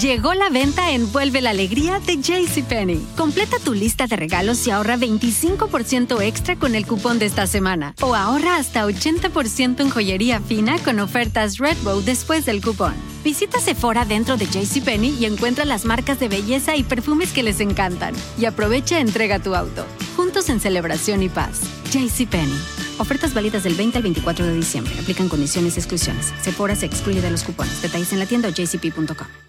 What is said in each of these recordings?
Llegó la venta Envuelve la Alegría de JCPenney. Completa tu lista de regalos y ahorra 25% extra con el cupón de esta semana. O ahorra hasta 80% en joyería fina con ofertas Redbow después del cupón. Visita Sephora dentro de JCPenney y encuentra las marcas de belleza y perfumes que les encantan. Y aprovecha entrega tu auto. Juntos en celebración y paz. JCPenney. Ofertas válidas del 20 al 24 de diciembre. Aplican condiciones y exclusiones. Sephora se excluye de los cupones. Detalles en la tienda o jcp.com.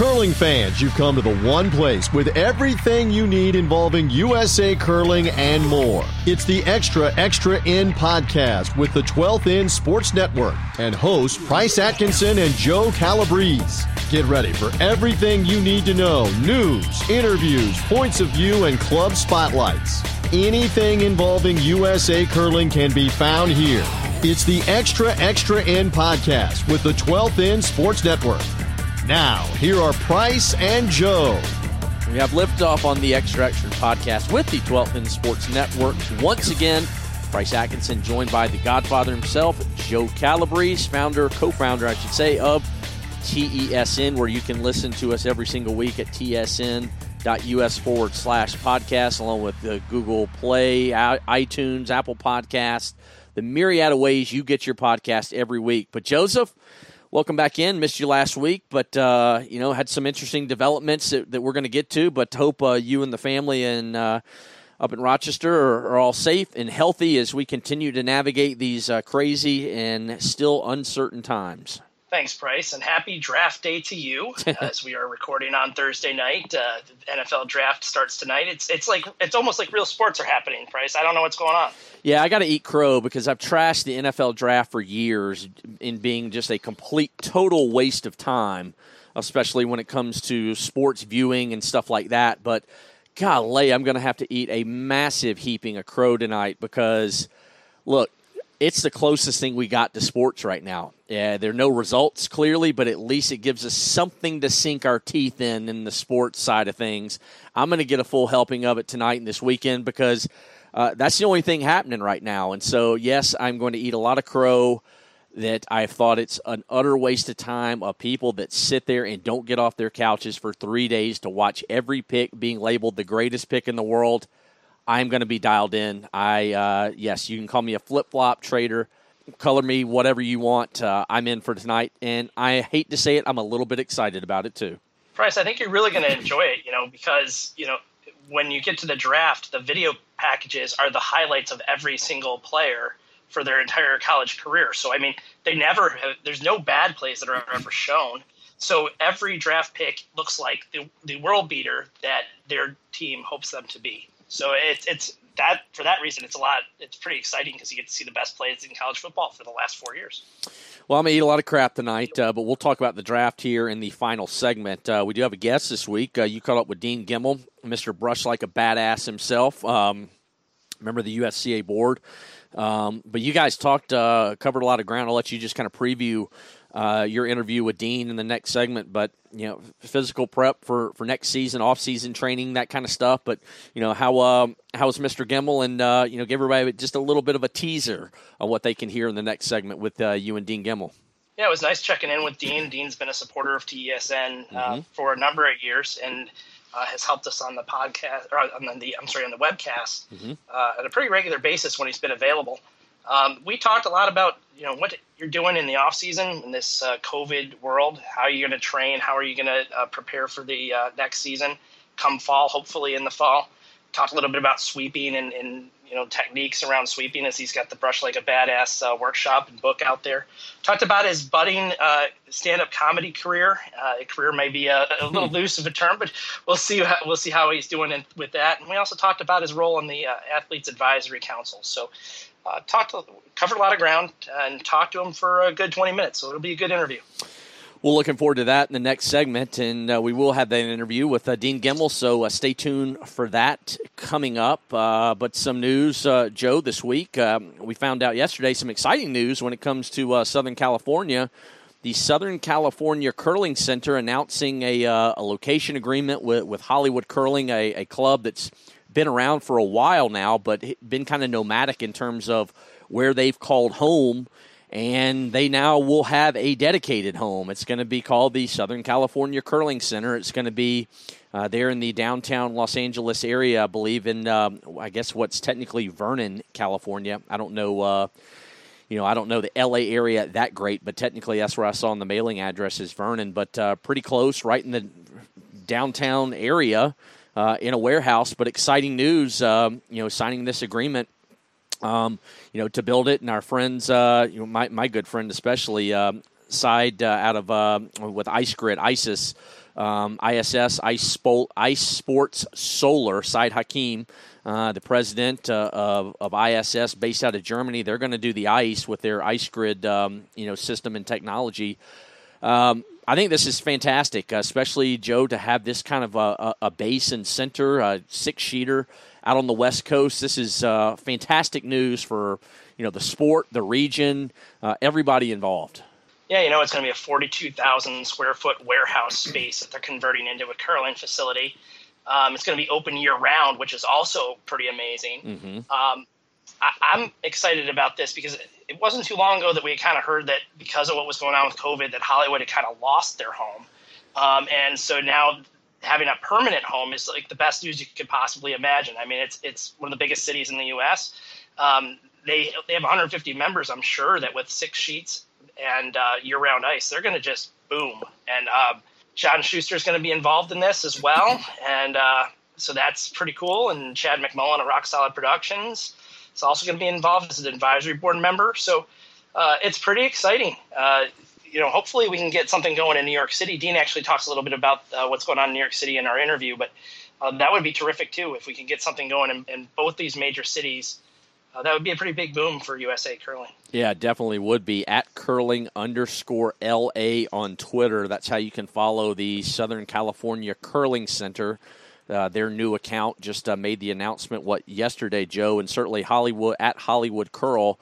Curling fans, you've come to the one place with everything you need involving USA curling and more. It's the Extra Extra End podcast with the 12th End Sports Network and hosts Price Atkinson and Joe Calabrese. Get ready for everything you need to know news, interviews, points of view, and club spotlights. Anything involving USA curling can be found here. It's the Extra Extra End podcast with the 12th End Sports Network. Now, here are Price and Joe. We have liftoff on the Extra Extra podcast with the 12th End Sports Network. Once again, Price Atkinson joined by the Godfather himself, Joe Calabrese, founder, co-founder, I should say, of TESN, where you can listen to us every single week at tesn.us forward slash podcast, along with the Google Play, iTunes, Apple Podcast, the myriad of ways you get your podcast every week. But Joseph, welcome back in. Missed you last week, but uh, you know had some interesting developments that, that we're going to get to. But hope uh, you and the family and uh, up in Rochester are, are, all safe and healthy as we continue to navigate these uh, crazy and still uncertain times. Thanks, Price, and happy draft day to you. as we are recording on Thursday night, uh, the NFL draft starts tonight. It's it's like it's almost like real sports are happening, Price. I don't know what's going on. Yeah, I got to eat crow because I've trashed the NFL draft for years in being just a complete total waste of time, especially when it comes to sports viewing and stuff like that. But golly, I'm going to have to eat a massive heaping of crow tonight because look it's the closest thing we got to sports right now. Yeah, there are no results clearly, but at least it gives us something to sink our teeth in in the sports side of things. I'm going to get a full helping of it tonight and this weekend because uh, that's the only thing happening right now. And so, yes, I'm going to eat a lot of crow. That I've thought it's an utter waste of time of people that sit there and don't get off their couches for three days to watch every pick being labeled the greatest pick in the world. I'm going to be dialed in. I uh, yes, you can call me a flip flop trader. Color me whatever you want. Uh, I'm in for tonight, and I hate to say it, I'm a little bit excited about it too. Price, I think you're really going to enjoy it. You know, because you know when you get to the draft, the video packages are the highlights of every single player for their entire college career. So I mean, they never have, there's no bad plays that are ever shown. So every draft pick looks like the, the world beater that their team hopes them to be. So it's it's that for that reason, it's a lot. It's pretty exciting because you get to see the best plays in college football for the last four years. Well, I'm gonna eat a lot of crap tonight, uh, but we'll talk about the draft here in the final segment. Uh, we do have a guest this week. Uh, you caught up with Dean Gemmell, Mr. Brush like a badass himself. Um, member of the USCA board. Um, but you guys talked, uh, covered a lot of ground. I'll let you just kind of preview uh, your interview with Dean in the next segment. But you know, physical prep for, for next season, off season training, that kind of stuff. But you know, how uh, how's Mr. Gemmell, and uh, you know, give everybody just a little bit of a teaser of what they can hear in the next segment with uh, you and Dean Gemmell. Yeah, it was nice checking in with Dean. Dean's been a supporter of TESN uh, mm-hmm. for a number of years, and uh, has helped us on the podcast or on the I'm sorry on the webcast mm-hmm. uh, at a pretty regular basis when he's been available. Um, we talked a lot about you know what you're doing in the off season in this uh, COVID world. How are you going to train? How are you going to uh, prepare for the uh, next season? Come fall, hopefully in the fall. Talked a little bit about sweeping and, and you know techniques around sweeping as he's got the brush like a badass uh, workshop and book out there. Talked about his budding uh, stand-up comedy career. Uh, career may be a, a little loose of a term, but we'll see. How, we'll see how he's doing in, with that. And we also talked about his role in the uh, athletes advisory council. So uh, talked to, covered a lot of ground and talked to him for a good 20 minutes. So it'll be a good interview. Well, looking forward to that in the next segment, and uh, we will have that interview with uh, Dean Gemmell. So uh, stay tuned for that coming up. Uh, but some news, uh, Joe, this week um, we found out yesterday some exciting news when it comes to uh, Southern California. The Southern California Curling Center announcing a, a location agreement with, with Hollywood Curling, a, a club that's been around for a while now, but been kind of nomadic in terms of where they've called home. and they now will have a dedicated home. It's going to be called the Southern California Curling Center. It's going to be uh, there in the downtown Los Angeles area, I believe, in um, I guess what's technically Vernon, California. I don't know. Uh, you know, I don't know the LA area that great, but technically that's where I saw in the mailing address is Vernon, but uh, pretty close, right in the downtown area uh, in a warehouse. But exciting news, um, you know, signing this agreement um, you know, to build it. And our friends, uh, you know, my, my good friend especially, um, side uh, out of uh, with Ice Grid, ISIS, um, ISS, Ice, Spo- Ice Sports Solar, Side Hakim, uh, the president uh, of, of ISS, based out of Germany. They're going to do the ice with their Ice Grid, um, you know, system and technology. Um, I think this is fantastic, especially Joe, to have this kind of a, a base and center, a six sheeter out on the West Coast. This is uh, fantastic news for you know the sport, the region, uh, everybody involved. Yeah, you know it's going to be a 42,000 square foot warehouse space that they're converting into a curling facility. Um, it's going to be open year round, which is also pretty amazing. Mm-hmm. Um, I, am excited about this because it wasn't too long ago that we kind of heard that because of what was going on with COVID, that Hollywood had kind of lost their home. Um, and so now having a permanent home is like the best news you could possibly imagine. I mean, it's it's one of the biggest cities in the U.S. Um, they they have 150 members. I'm sure that with six sheets and uh, year-round ice, they're going to just boom. And uh, John Shuster is going to be involved in this as well, and uh, so that's pretty cool. And Chad McMullen of Rock Solid Productions is also going to be involved as an advisory board member. So uh, it's pretty exciting. Uh, you know, hopefully we can get something going in New York City. Dean actually talks a little bit about uh, what's going on in New York City in our interview, but uh, that would be terrific too if we can get something going in, in both these major cities. Uh, that would be a pretty big boom for USA curling. Yeah, definitely would be at curling underscore LA on Twitter. That's how you can follow the Southern California Curling Center. Uh, their new account just uh, made the announcement what yesterday, Joe, and certainly Hollywood at Hollywood Curl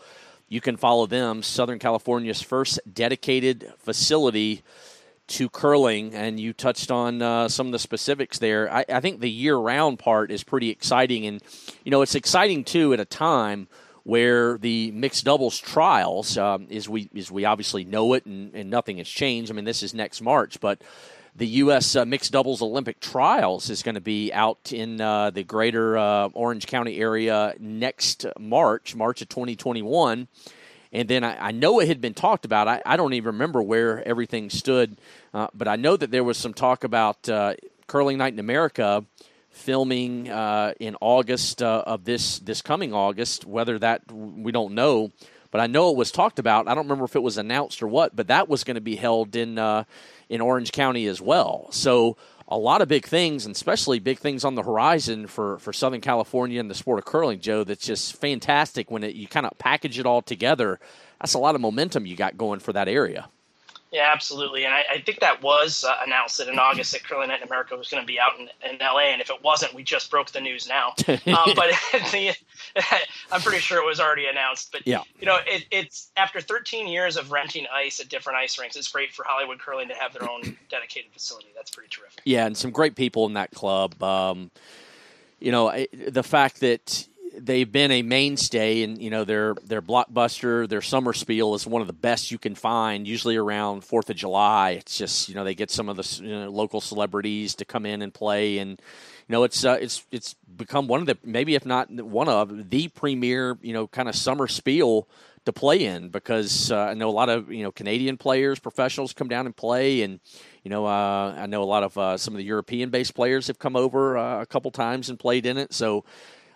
you can follow them, Southern California's first dedicated facility to curling, and you touched on uh, some of the specifics there. I, I think the year-round part is pretty exciting, and you know it's exciting too at a time where the mixed doubles trials um, is we is we obviously know it, and, and nothing has changed. I mean, this is next March, but the U.S. Uh, mixed doubles Olympic trials is going to be out in uh, the greater uh, Orange County area next March, March of 2021. And then I, I know it had been talked about. I, I, don't even remember where everything stood, uh, but I know that there was some talk about uh, Curling Night in America filming uh, in August of this this coming August. Whether that we don't know, but I know it was talked about. I don't remember if it was announced or what, but that was going to be held in in Orange County as well. So a lot of big things, and especially big things on the horizon for, for Southern California and the sport of curling, Joe. That's just fantastic when it, you kind of package it all together. That's a lot of momentum you got going for that area. Yeah, absolutely. And I, I think that was uh, announced that in August that Curling Night in America was going to be out in, in, LA. And if it wasn't, we just broke the news now. um, but the, I'm pretty sure it was already announced. But, yeah. you know, it, it's after 13 years of renting ice at different ice rinks, it's great for Hollywood Curling to have their own dedicated facility. That's pretty terrific. Yeah, and some great people in that club. Um, you know, the fact that they've been a mainstay, and you know their their blockbuster, their summer spiel is one of the best you can find. Usually around Fourth of July, it's just you know they get some of the you know, local celebrities to come in and play, and you know it's uh, it's it's become one of the maybe if not one of the premier you know kind of summer spiel to play in because uh, I know a lot of you know Canadian players, professionals come down and play, and you know uh, I know a lot of uh, some of the European based players have come over uh, a couple times and played in it. So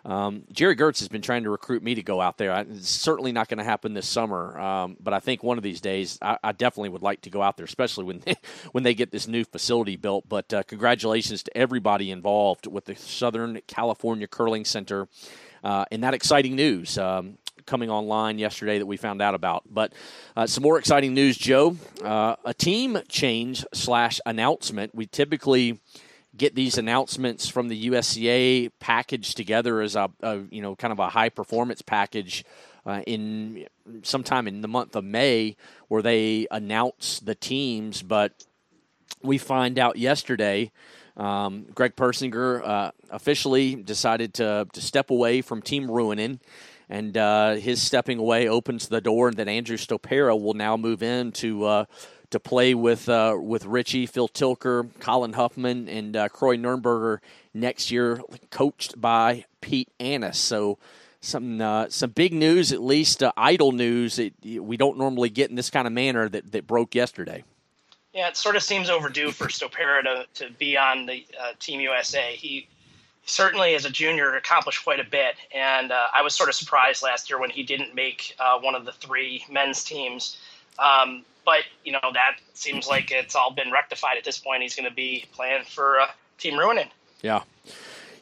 um, Jerry Gertz has been trying to recruit me to go out there. I, it's certainly not going to happen this summer, um, but I think one of these days I, I, definitely would like to go out there, especially when they, when they get this new facility built. But uh, congratulations to everybody involved with the Southern California Curling Center uh, and that exciting news. Um, coming online yesterday that we found out about. But uh, some more exciting news, Joe. Uh, a team change slash announcement. We typically get these announcements from the USCA packaged together as a, a you know kind of a high performance package uh, in sometime in the month of May where they announce the teams. But we find out yesterday. Um, Greg Persinger uh, officially decided to, to step away from Team Ruohonen, and uh, his stepping away opens the door, that Andrew Stopera will now move in to uh, to play with uh, with Richie, Phil Tilker, Colin Hufman, and uh, Kroy Nurnberger next year, coached by Pete Annis. So some uh, some big news, at least uh, idle news that we don't normally get in this kind of manner that, that broke yesterday. Yeah, it sort of seems overdue for Stopera to, to be on the uh, Team USA. He certainly, as a junior, accomplished quite a bit, and uh, I was sort of surprised last year when he didn't make uh, one of the three men's teams. Um, but you know that seems like it's all been rectified at this point. He's going to be playing for uh, Team Ruohonen. Yeah.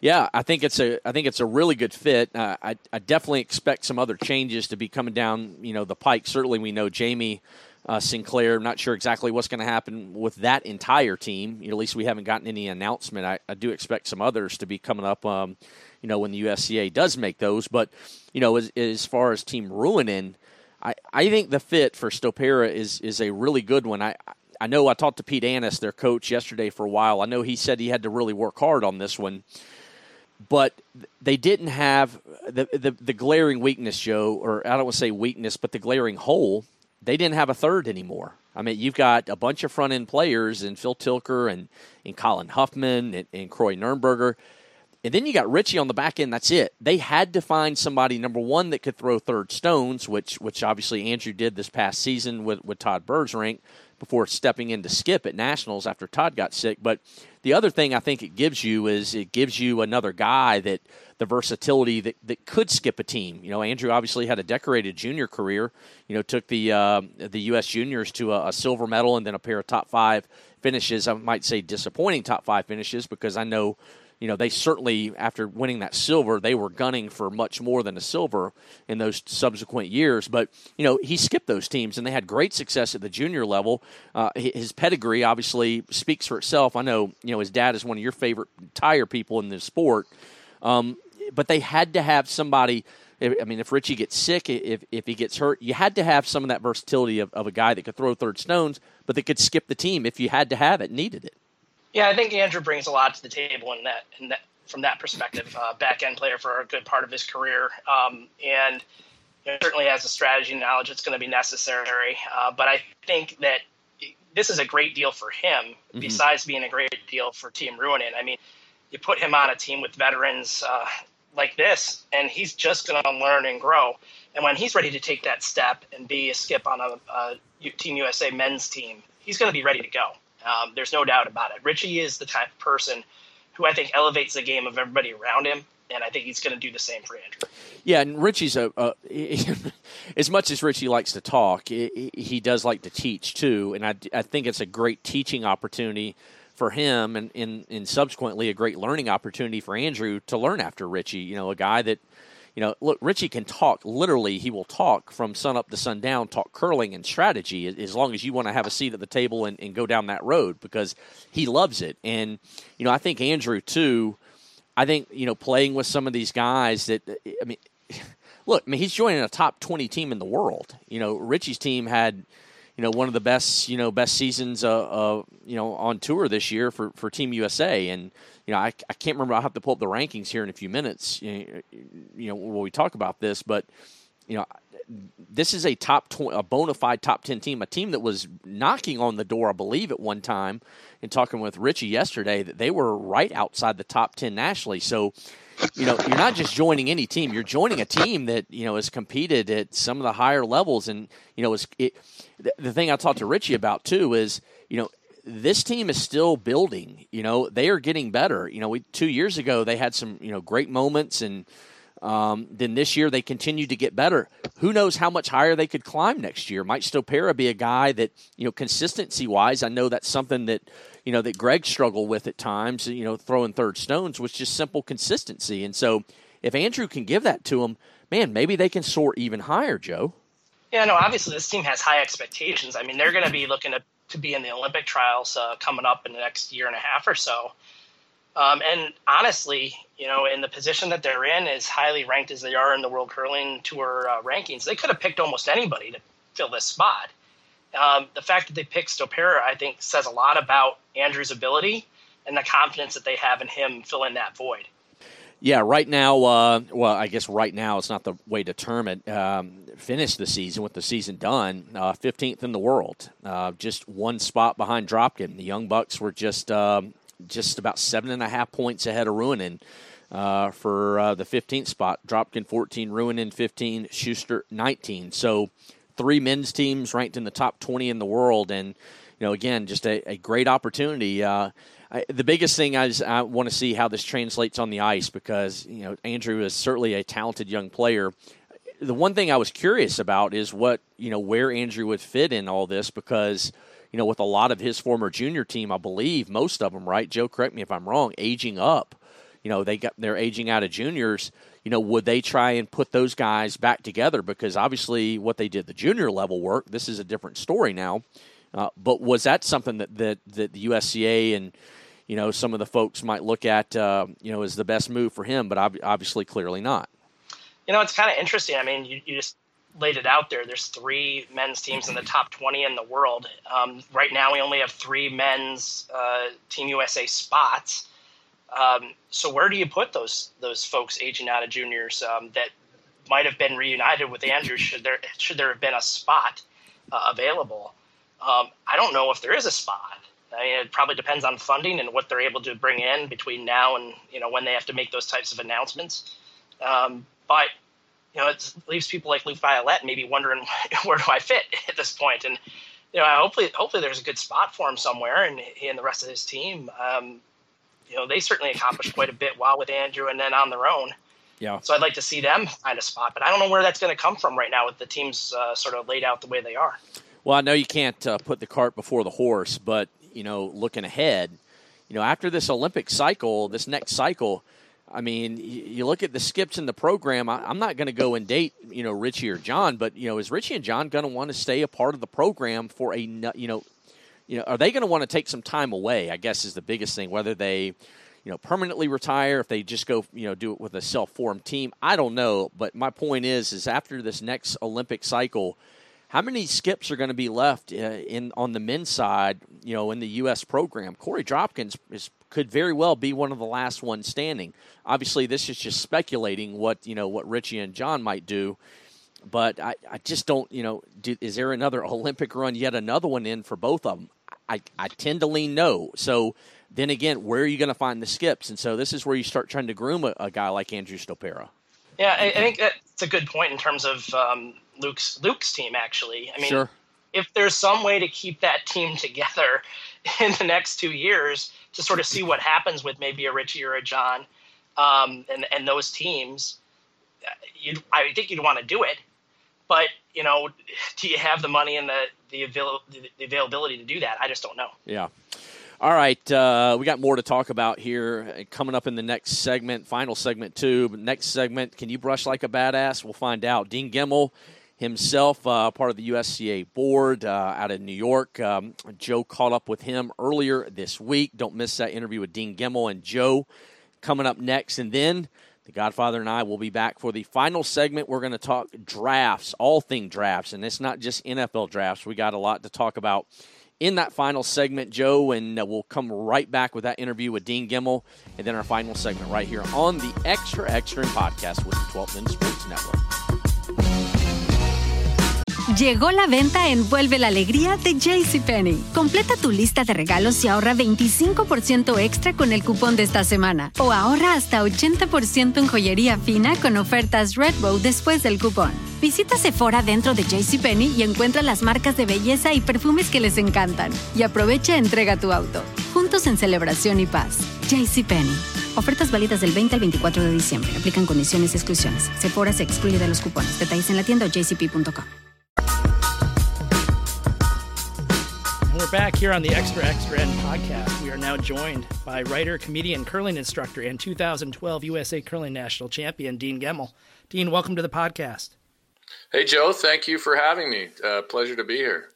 Yeah, I think it's a I think it's a really good fit. Uh, I I definitely expect some other changes to be coming down you know the pike. Certainly, we know Jamie uh, Sinclair. Not sure exactly what's going to happen with that entire team. At least we haven't gotten any announcement. I, I do expect some others to be coming up. Um, you know, when the USCA does make those, but you know, as, as far as Team Ruohonen, I I think the fit for Stopera is is a really good one. I I know I talked to Pete Annis, their coach, yesterday for a while. I know he said he had to really work hard on this one but they didn't have the, the, the glaring weakness, Joe, or I don't want to say weakness, but the glaring hole. They didn't have a third anymore. I mean, you've got a bunch of front end players and Phil Tilker and, and Colin Hufman and, and Kroy Nurnberger. And then you got Richie on the back end. That's it. They had to find somebody, number one, that could throw third stones, which which obviously Andrew did this past season with, with Todd Bergerink before stepping in to skip at Nationals after Todd got sick. But the other thing I think it gives you is it gives you another guy that the versatility that, that could skip a team. You know, Andrew obviously had a decorated junior career. You know, took the uh, the U.S. juniors to a, a, silver medal and then a pair of top five finishes. I might say disappointing top five finishes because I know you know, they certainly, after winning that silver, they were gunning for much more than a silver in those subsequent years. But, you know, he skipped those teams and they had great success at the junior level. Uh, his pedigree obviously speaks for itself. I know, you know, his dad is one of your favorite tire people in the sport. Um, but they had to have somebody. I mean, if Richie gets sick, if, if he gets hurt, you had to have some of that versatility of, of a guy that could throw third stones, but that could skip the team if you had to have it, needed it. Yeah, I think Andrew brings a lot to the table in that, in that from that perspective. Uh, back end player for a good part of his career, um, and you know, certainly has the strategy knowledge that's going to be necessary. Uh, but I think that this is a great deal for him. Mm-hmm. Besides being a great deal for Team Ruohonen, I mean, you put him on a team with veterans uh, like this, and he's just going to learn and grow. And when he's ready to take that step and be a skip on a, a Team USA men's team, he's going to be ready to go. Um, there's no doubt about it. Richie is the type of person who I think elevates the game of everybody around him, and I think he's going to do the same for Andrew. Yeah, and Richie's a, a as much as Richie likes to talk, he does like to teach too, and I, I think it's a great teaching opportunity for him, and, and, and subsequently a great learning opportunity for Andrew to learn after Richie. You know, a guy that you know, look, Richie can talk. Literally, he will talk from sun up to sundown, talk curling and strategy, as long as you want to have a seat at the table and, and go down that road because he loves it. And you know, I think Andrew too. I think you know, playing with some of these guys that I mean, look, I mean, he's joining a top twenty team in the world. You know, Richie's team had you know one of the best you know best seasons uh, uh you know on tour this year for for Team USA and you know, I, I can't remember. I'll have to pull up the rankings here in a few minutes. You know, when we talk about this, but you know, this is a top tw- a bona fide top ten team, a team that was knocking on the door, I believe, at one time. and talking with Richie yesterday, that they were right outside the top ten nationally. So, you know, you're not just joining any team; you're joining a team that you know has competed at some of the higher levels. And you know, it, the thing I talked to Richie about too is, you know, this team is still building. You know, they are getting better. You know, we two years ago they had some you know great moments, and um, then this year they continued to get better. Who knows how much higher they could climb next year? Might Stopera be a guy that you know consistency wise? I know that's something that you know that Greg struggled with at times. You know, throwing third stones was just simple consistency, and so if Andrew can give that to him, man, maybe they can soar even higher, Joe. Yeah, no, obviously this team has high expectations. I mean, they're going to be looking to to be in the Olympic trials uh, coming up in the next year and a half or so. Um, and honestly, you know, in the position that they're in, as highly ranked as they are in the World Curling Tour uh, rankings, they could have picked almost anybody to fill this spot. Um, the fact that they picked Stopera, I think, says a lot about Andrew's ability and the confidence that they have in him filling that void. Yeah, right now, uh, well, I guess right now it's not the way to term it. Um, finish the season with the season done, uh, 15th in the world, uh, just one spot behind Dropkin. The Young Bucks were just um, just about seven and a half points ahead of Ruohonen uh, for uh, the 15th spot. Dropkin 14, Ruohonen 15, Shuster 19. So three men's teams ranked in the top 20 in the world, and you know, again, just a, a great opportunity. I, the biggest thing is I want to see how this translates on the ice because you know Andrew is certainly a talented young player. The one thing I was curious about is what you know where Andrew would fit in all this because you know with a lot of his former junior team, I believe most of them, right? Joe, correct me if I'm wrong, aging up. You know they got they're aging out of juniors. You know would they try and put those guys back together because obviously what they did the junior level work. This is a different story now. Uh, but was that something that, that, that the USCA and you know, some of the folks might look at, uh, you know, as the best move for him, but ob- obviously, clearly not. You know, it's kind of interesting. I mean, you, you just laid it out there. There's three men's teams in the top 20 in the world. Um, right now, we only have three men's uh, Team USA spots. Um, so where do you put those those folks aging out of juniors um, that might have been reunited with Andrew? Should there should there have been a spot uh, available? Um, I don't know if there is a spot. I mean, it probably depends on funding and what they're able to bring in between now and you know when they have to make those types of announcements. Um, but you know, it leaves people like Luke Violette maybe wondering where do I fit at this point. And you know, hopefully, hopefully there's a good spot for him somewhere, and he and the rest of his team. Um, you know, they certainly accomplished quite a bit while with Andrew, and then on their own. Yeah. So I'd like to see them find a spot, but I don't know where that's going to come from right now with the teams uh, sort of laid out the way they are. Well, I know you can't uh, put the cart before the horse, but you know, looking ahead, you know, after this Olympic cycle, this next cycle, I mean, you look at the skips in the program. I'm not going to go and date, you know, Richie or John, but you know, is Richie and John going to want to stay a part of the program for a, you know, you know, are they going to want to take some time away? I guess is the biggest thing. Whether they, you know, permanently retire, if they just go, you know, do it with a self-formed team, I don't know. But my point is, is after this next Olympic cycle, how many skips are going to be left uh, in on the men's side? You know, in the U.S. program, Korey Dropkins is, could very well be one of the last ones standing. Obviously, this is just speculating what you know what Richie and John might do, but I, I just don't. You know, do, is there another Olympic run, yet another one in for both of them? I, I tend to lean no. So then again, where are you going to find the skips? And so this is where you start trying to groom a, a guy like Andrew Stopera. Yeah, I, I think that's a good point in terms of um, Luke's Luke's team. Actually, I mean, sure. if there's some way to keep that team together in the next two years to sort of see what happens with maybe a Richie or a John, um, and and those teams, you'd, I think you'd want to do it. But you know, do you have the money and the the, avail- the availability to do that? I just don't know. Yeah. All right, uh, we got more to talk about here uh, coming up in the next segment, final segment too. But next segment, can you brush like a badass? We'll find out. Dean Gemmell himself, uh, part of the USCA board uh, out of New York. Um, Joe caught up with him earlier this week. Don't miss that interview with Dean Gemmell and Joe coming up next, and then. The Godfather and I will be back for the final segment. We're going to talk drafts, all thing drafts, and it's not just NFL drafts. We got a lot to talk about in that final segment, Joe, and uh, we'll come right back with that interview with Dean Gemmell, and then our final segment right here on the Extra Extra podcast with the 12 Minute Sports Network. Llegó la venta Envuelve la Alegría de JCPenney. Completa tu lista de regalos y ahorra 25% extra con el cupón de esta semana. O ahorra hasta 80% en joyería fina con ofertas Redbow después del cupón. Visita Sephora dentro de JCPenney y encuentra las marcas de belleza y perfumes que les encantan. Y aprovecha entrega tu auto. Juntos en celebración y paz. JCPenney. Ofertas válidas del 20 al 24 de diciembre. Aplican condiciones y exclusiones. Sephora se excluye de los cupones. Detalles en la tienda o jcp.com. We're back here on the Extra Extra End podcast. We are now joined by writer, comedian, curling instructor, and 2012 USA Curling National Champion, Dean Gemmell. Dean, welcome to the podcast. Hey, Joe. Thank you for having me. Uh, pleasure to be here.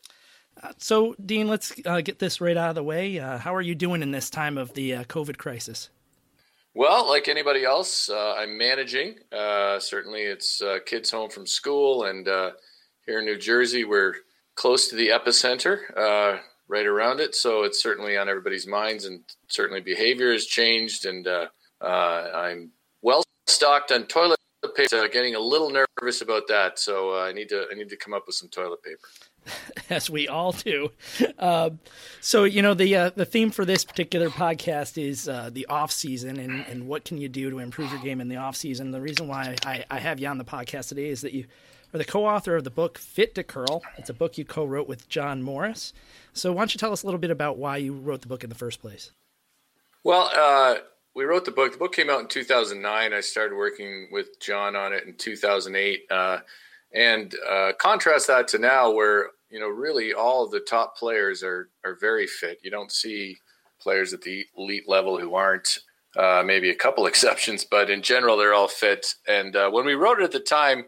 Uh, so, Dean, let's uh, get this right out of the way. Uh, how are you doing in this time of the uh, COVID crisis? Well, like anybody else, uh, I'm managing. certainly, it's kids home from school, and here in New Jersey, we're close to the epicenter right around it. So it's certainly on everybody's minds, and certainly behavior has changed. And uh, uh, I'm well stocked on toilet paper. Getting a little nervous about that, so uh, I need to I need to come up with some toilet paper. As we all do. Um, so you know the uh, the theme for this particular podcast is uh, the off season and, and what can you do to improve your game in the off season. The reason why I, I have you on the podcast today is that you are the co-author of the book Fit to Curl. It's a book you co-wrote with John Morris. So why don't you tell us a little bit about why you wrote the book in the first place? Well, uh, we wrote the book. The book came out in 2009. I started working with John on it in 2008. Uh, and uh, contrast that to now, where you know really all the top players are are very fit. You don't see players at the elite level who aren't. Uh, maybe a couple exceptions, but in general, they're all fit. And uh, when we wrote it at the time,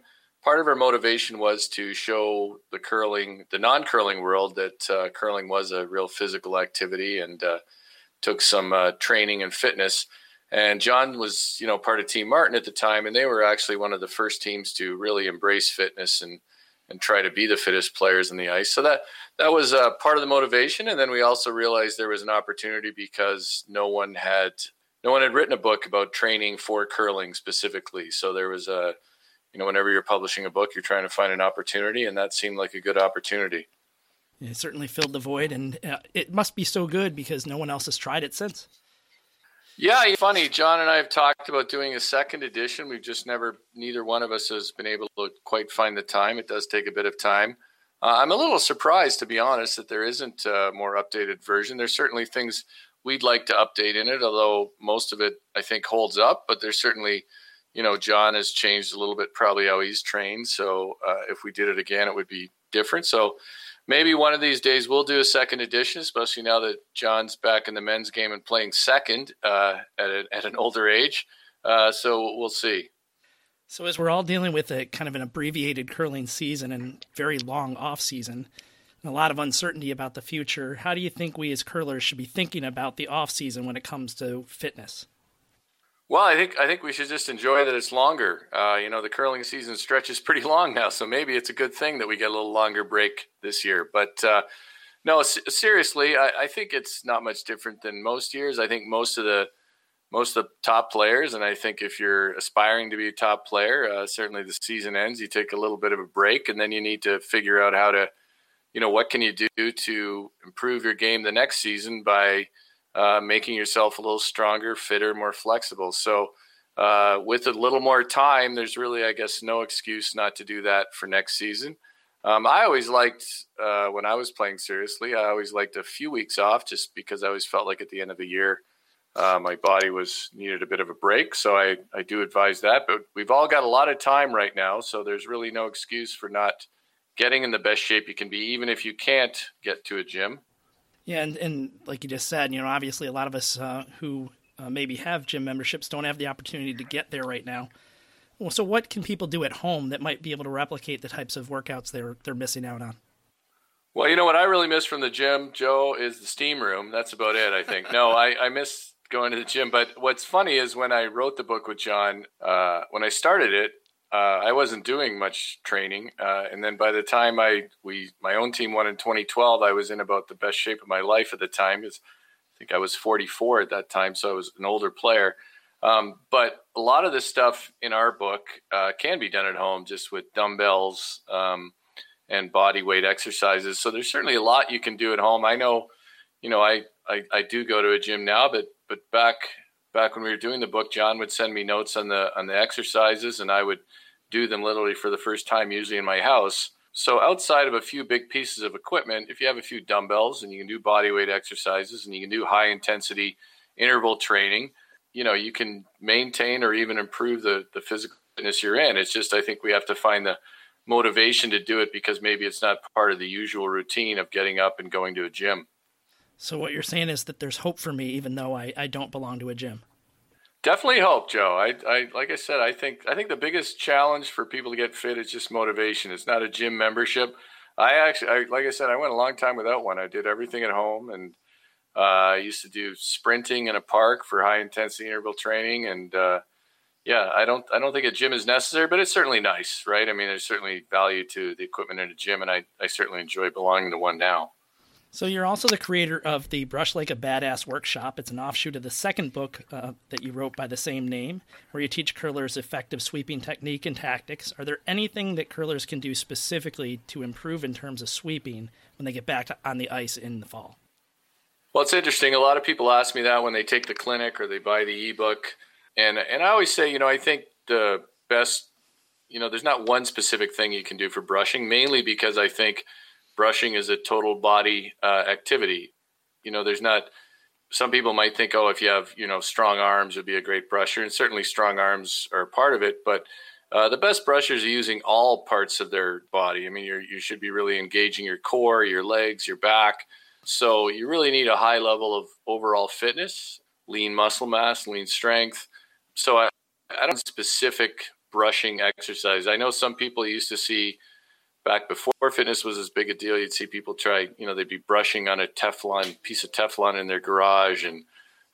part of our motivation was to show the curling, the non-curling world, that uh, curling was a real physical activity and uh, took some uh, training and fitness. And John was, you know, part of Team Martin at the time, and they were actually one of the first teams to really embrace fitness and and try to be the fittest players in the ice. So that that was uh, part of the motivation. And then we also realized there was an opportunity because no one had no one had written a book about training for curling specifically. So there was a, you know, whenever you're publishing a book, you're trying to find an opportunity, and that seemed like a good opportunity. It certainly filled the void, and uh, it must be so good because no one else has tried it since. Yeah, funny. John and I have talked about doing a second edition. We've just never, neither one of us has been able to quite find the time. It does take a bit of time. Uh, I'm a little surprised, to be honest, that there isn't a more updated version. There's certainly things we'd like to update in it, although most of it I think holds up. But there's certainly, you know, John has changed a little bit, probably how he's trained. So uh, if we did it again, it would be different. So maybe one of these days we'll do a second edition, especially now that John's back in the men's game and playing second uh, at, a, at an older age. Uh, so we'll see. So as we're all dealing with a kind of an abbreviated curling season and very long off season, and a lot of uncertainty about the future, how do you think we as curlers should be thinking about the off season when it comes to fitness? Well, I think I think we should just enjoy that it's longer. Uh, you know, the curling season stretches pretty long now, so maybe it's a good thing that we get a little longer break this year. But uh, no, s- seriously, I, I, think it's not much different than most years. I think most of the most of the top players, and I think if you're aspiring to be a top player, uh, certainly the season ends, you take a little bit of a break, and then you need to figure out how to, you know, what can you do to improve your game the next season by uh, making yourself a little stronger, fitter, more flexible. So, uh, with a little more time, there's really, I guess, no excuse not to do that for next season. Um, I always liked uh, when I was playing seriously. I always liked a few weeks off, just because I always felt like at the end of the year, uh, my body was needed a bit of a break. So I I do advise that. But we've all got a lot of time right now, so there's really no excuse for not getting in the best shape you can be, even if you can't get to a gym. Yeah, and, and like you just said, you know, obviously a lot of us uh, who uh, maybe have gym memberships don't have the opportunity to get there right now. Well, so what can people do at home that might be able to replicate the types of workouts they're they're missing out on? Well, you know what I really miss from the gym, Joe, is the steam room. That's about it, I think. no, I, I miss going to the gym. But what's funny is when I wrote the book with John, uh, when I started it, uh, I wasn't doing much training, uh, and then by the time I we my own team won in 2012, I was in about the best shape of my life at the time. Is I think I was 44 at that time, so I was an older player. Um, but a lot of the stuff in our book uh, can be done at home, just with dumbbells um, and body weight exercises. So there's certainly a lot you can do at home. I know, you know, I, I, I do go to a gym now, but but back back when we were doing the book, John would send me notes on the on the exercises, and I would do them literally for the first time, usually in my house. So outside of a few big pieces of equipment, if you have a few dumbbells and you can do body weight exercises and you can do high intensity interval training, you know you can maintain or even improve the the physical fitness you're in. It's just I think we have to find the motivation to do it because maybe it's not part of the usual routine of getting up and going to a gym. So what you're saying is that there's hope for me, even though I, I don't belong to a gym. Definitely hope, Joe. I, I like I said, I think I think the biggest challenge for people to get fit is just motivation. It's not a gym membership. I actually, I, like I said, I went a long time without one. I did everything at home, and uh, I used to do sprinting in a park for high intensity interval training. And uh, yeah, I don't I don't think a gym is necessary, but it's certainly nice, right? I mean, there's certainly value to the equipment in a gym, and I I certainly enjoy belonging to one now. So you're also the creator of the Brush Like a Badass workshop. It's an offshoot of the second book uh, that you wrote by the same name, where you teach curlers effective sweeping technique and tactics. Are there anything that curlers can do specifically to improve in terms of sweeping when they get back on the ice in the fall? Well, it's interesting. A lot of people ask me that when they take the clinic or they buy the ebook, and and I always say, you know, I think the best, you know, there's not one specific thing you can do for brushing, mainly because I think brushing is a total body uh, activity. You know, there's not. Some people might think, oh, if you have you know strong arms, would be a great brusher, and certainly strong arms are part of it. But uh, the best brushers are using all parts of their body. I mean, you you should be really engaging your core, your legs, your back. So you really need a high level of overall fitness, lean muscle mass, lean strength. So I, I don't specific brushing exercise. I know some people used to see back before fitness was as big a deal, you'd see people try, you know, they'd be brushing on a Teflon piece of Teflon in their garage. And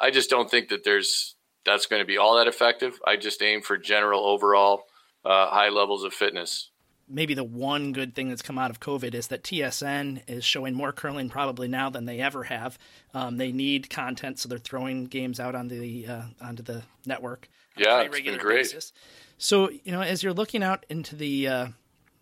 I just don't think that there's, that's going to be all that effective. I just aim for general overall uh, high levels of fitness. Maybe the one good thing that's come out of COVID is that TSN is showing more curling probably now than they ever have. Um, they need content, so they're throwing games out onto the uh, onto the network. Yeah, it's been great. Basis. So you know, as you're looking out into the uh,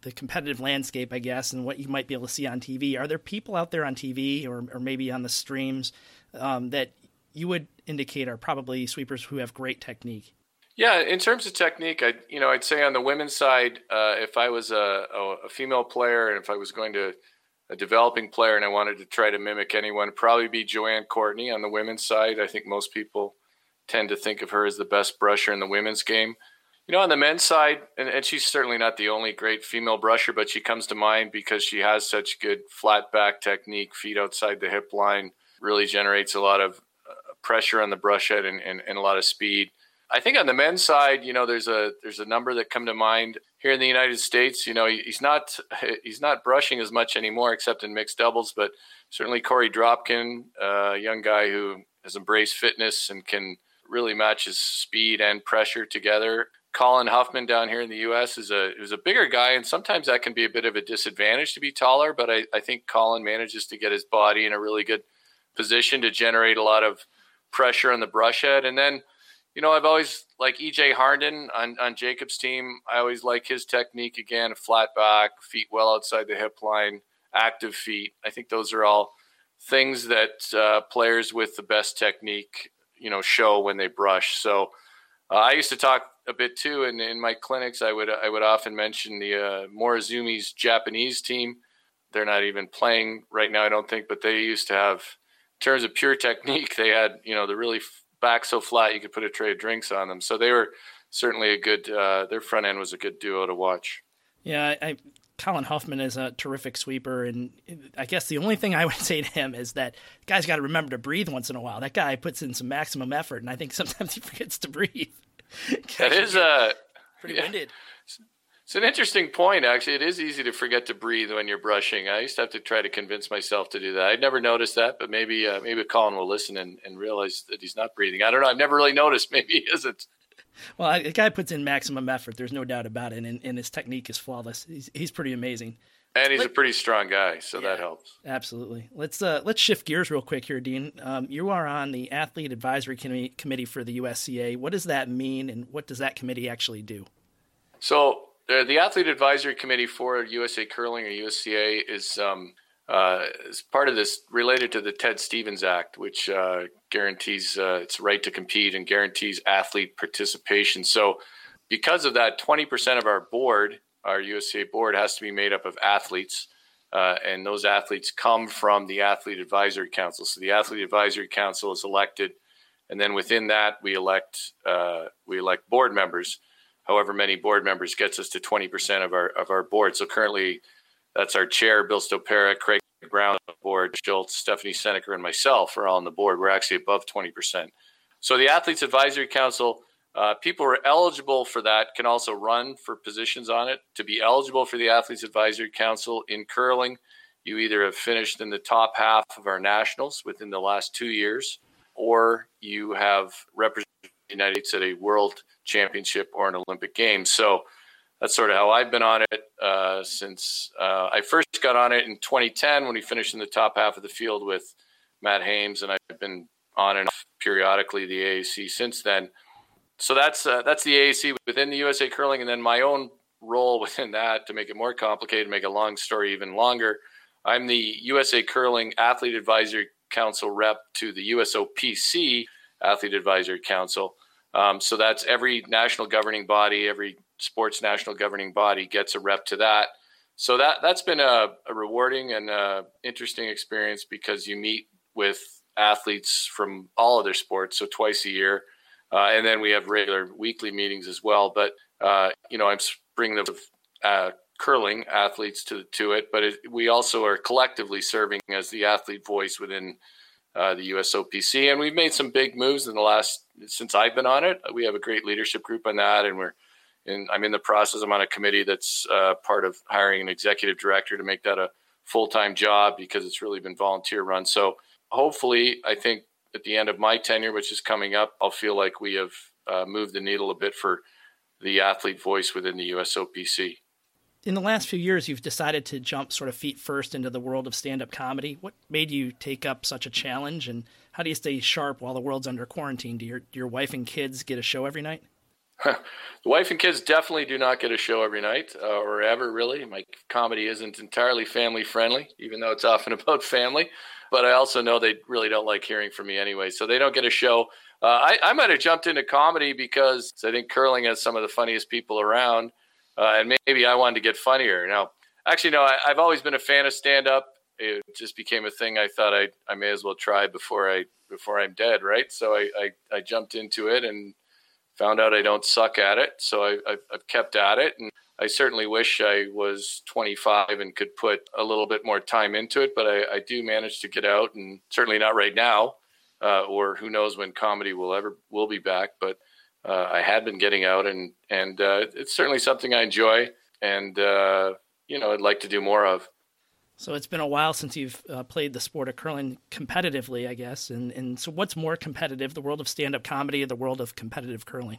the competitive landscape, I guess, and what you might be able to see on TV. Are there people out there on TV or, or maybe on the streams um, that you would indicate are probably sweepers who have great technique? Yeah, in terms of technique, I you know I'd say on the women's side, uh, if I was a, a, female player and if I was going to a developing player and I wanted to try to mimic anyone, probably be Joanne Courtney on the women's side. I think most people tend to think of her as the best brusher in the women's game. You know, on the men's side, and, and she's certainly not the only great female brusher, but she comes to mind because she has such good flat back technique, feet outside the hip line, really generates a lot of uh, pressure on the brush head and, and, and a lot of speed. I think on the men's side, you know, there's a there's a number that come to mind here in the United States. You know, he's not he's not brushing as much anymore, except in mixed doubles. But certainly Korey Dropkin, a young guy who has embraced fitness and can really match his speed and pressure together. Colin Hufman down here in the U.S. is a is a bigger guy, and sometimes that can be a bit of a disadvantage to be taller. But I, I think Colin manages to get his body in a really good position to generate a lot of pressure on the brush head. And then, you know, I've always like EJ Harnden on on Jacob's team. I always like his technique again, flat back, feet well outside the hip line, active feet. I think those are all things that uh, players with the best technique, you know, show when they brush. So. Uh, I used to talk a bit too. And in my clinics, I would I would often mention the uh, Morozumi's Japanese team. They're not even playing right now, I don't think, but they used to have, in terms of pure technique, they had you know the really back so flat you could put a tray of drinks on them. So they were certainly a good. Uh, their front end was a good duo to watch. Yeah, I, Colin Hufman is a terrific sweeper, and I guess the only thing I would say to him is that guy's got to remember to breathe once in a while. That guy puts in some maximum effort, and I think sometimes he forgets to breathe. that is uh, pretty yeah. winded. It's an interesting point, actually. It is easy to forget to breathe when you're brushing. I used to have to try to convince myself to do that. I'd never noticed that, but maybe uh, maybe Colin will listen and, and realize that he's not breathing. I don't know. I've never really noticed. Maybe he isn't. Well, the guy puts in maximum effort. There's no doubt about it, and, and his technique is flawless. He's, he's pretty amazing. And he's Let, a pretty strong guy, so yeah, that helps. Absolutely. Let's uh, let's shift gears real quick here, Dean. Um, you are on the Athlete Advisory Com- Committee for the USCA. What does that mean, and what does that committee actually do? So, uh, the Athlete Advisory Committee for USA Curling or USCA is um, uh, is part of this related to the Ted Stevens Act, which uh, guarantees uh, its right to compete and guarantees athlete participation. So, because of that, 20% of our board our USA board has to be made up of athletes, uh, and those athletes come from the Athlete Advisory Council. So the Athlete Advisory Council is elected, and then within that we elect uh, we elect board members. However many board members gets us to 20% of our of our board. So currently, that's our chair, Bill Stopera, Craig Brown the board, Schultz, Stephanie Seneker, and myself are all on the board. We're actually above 20%. So the Athletes Advisory Council uh, people who are eligible for that can also run for positions on it. To be eligible for the Athletes Advisory Council in curling, you either have finished in the top half of our nationals within the last two years, or you have represented the United States at a world championship or an Olympic Games. So that's sort of how I've been on it uh, since uh, I first got on it in 2010 when we finished in the top half of the field with Matt Hames, and I've been on and off periodically the AAC since then. So that's uh, that's the AAC within the USA Curling, and then my own role within that to make it more complicated, make a long story even longer. I'm the USA Curling Athlete Advisory Council rep to the USOPC Athlete Advisory Council. Um, so that's every national governing body, every sports national governing body gets a rep to that. So that that's been a, a rewarding and a interesting experience because you meet with athletes from all other sports, so twice a year, uh, and then we have regular weekly meetings as well. But uh, you know, I'm bringing the uh, curling athletes to to it, but it, we also are collectively serving as the athlete voice within uh, the USOPC, and we've made some big moves in the last since I've been on it. We have a great leadership group on that, and we're and I'm in the process. I'm on a committee that's uh, part of hiring an executive director to make that a full time job because it's really been volunteer run. So hopefully, I think at the end of my tenure, which is coming up, I'll feel like we have uh, moved the needle a bit for the athlete voice within the USOPC. In the last few years, you've decided to jump sort of feet first into the world of stand up comedy. What made you take up such a challenge, and how do you stay sharp while the world's under quarantine? Do your, your wife and kids get a show every night? the wife and kids definitely do not get a show every night uh, or ever really my comedy isn't entirely family friendly even though it's often about family but i also know they really don't like hearing from me anyway so they don't get a show uh, I, I might have jumped into comedy because i think curling has some of the funniest people around uh, and maybe i wanted to get funnier now actually no I, i've always been a fan of stand up it just became a thing i thought I, I may as well try before i before i'm dead right so I, I, I jumped into it and found out I don't suck at it, so I, have kept at it. And I certainly wish I was 25 and could put a little bit more time into it, but I, I do manage to get out, and certainly not right now, uh, or who knows when comedy will ever will be back. But uh, I had been getting out, and and uh, it's certainly something I enjoy, and uh, you know I'd like to do more of. So it's been a while since you've uh, played the sport of curling competitively, I guess. And and so what's more competitive, the world of stand-up comedy or the world of competitive curling?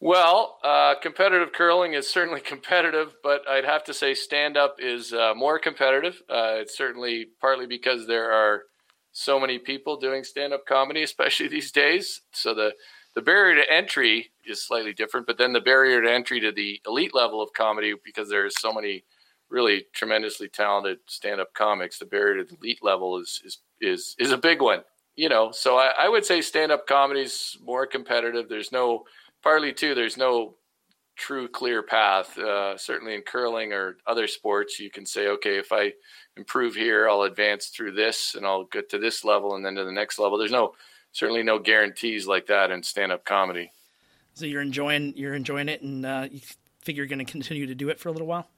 Well, uh, competitive curling is certainly competitive, but I'd have to say stand-up is uh, more competitive. Uh, it's certainly partly because there are so many people doing stand-up comedy, especially these days. So the the barrier to entry is slightly different, but then the barrier to entry to the elite level of comedy, because there's so many really tremendously talented stand-up comics, the barrier to the elite level is is is is a big one. You know, so I, I would say stand-up comedy is more competitive. There's no partly too. There's no true clear path. Uh, certainly in curling or other sports, you can say, okay, if I improve here, I'll advance through this, and I'll get to this level, and then to the next level. There's no certainly no guarantees like that in stand-up comedy. So you're enjoying you're enjoying it, and uh, you figure you're going to continue to do it for a little while.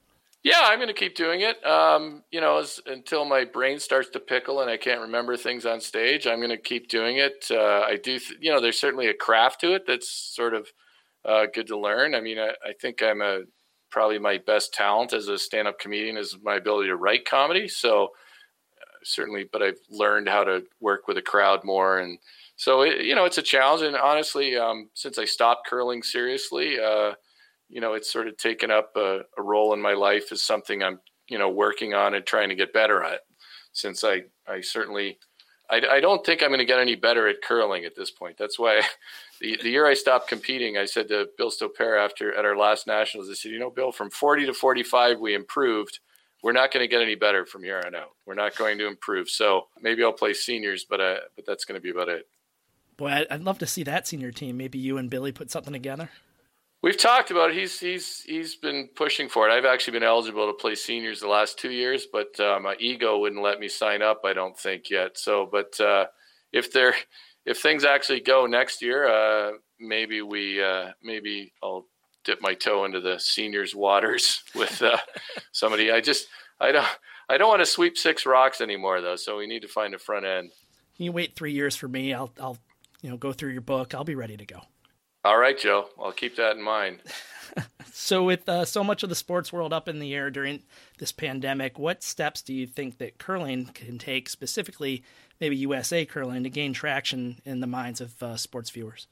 Yeah, I'm going to keep doing it. Um, you know, as, until my brain starts to pickle and I can't remember things on stage, I'm going to keep doing it. Uh, I do, th- you know, there's certainly a craft to it that's sort of uh, good to learn. I mean, I, I, think I'm a probably my best talent as a stand-up comedian is my ability to write comedy. So uh, certainly, but I've learned how to work with a crowd more, and so it, you know, it's a challenge. And honestly, um, since I stopped curling seriously uh, you know, it's sort of taken up a, a, role in my life as something I'm, you know, working on and trying to get better at. Since I, I certainly, I, I don't think I'm going to get any better at curling at this point. That's why the, the year I stopped competing, I said to Bill Stopera after at our last nationals, I said, you know, Bill, from 40 to 45, we improved. We're not going to get any better from here on out. We're not going to improve. So maybe I'll play seniors, but uh, but that's going to be about it. Boy, I'd love to see that senior team. Maybe you and Billy put something together. We've talked about it. He's he's he's been pushing for it. I've actually been eligible to play seniors the last two years, but uh, my ego wouldn't let me sign up. I don't think yet. So, but uh, if there if things actually go next year, uh, maybe we uh, maybe I'll dip my toe into the seniors waters with uh, somebody. I just I don't I don't want to sweep six rocks anymore though. So we need to find a front end. You wait three years for me. I'll I'll you know go through your book. I'll be ready to go. All right, Joe. I'll keep that in mind. so, with uh, so much of the sports world up in the air during this pandemic, what steps do you think that curling can take, specifically maybe USA curling, to gain traction in the minds of uh, sports viewers?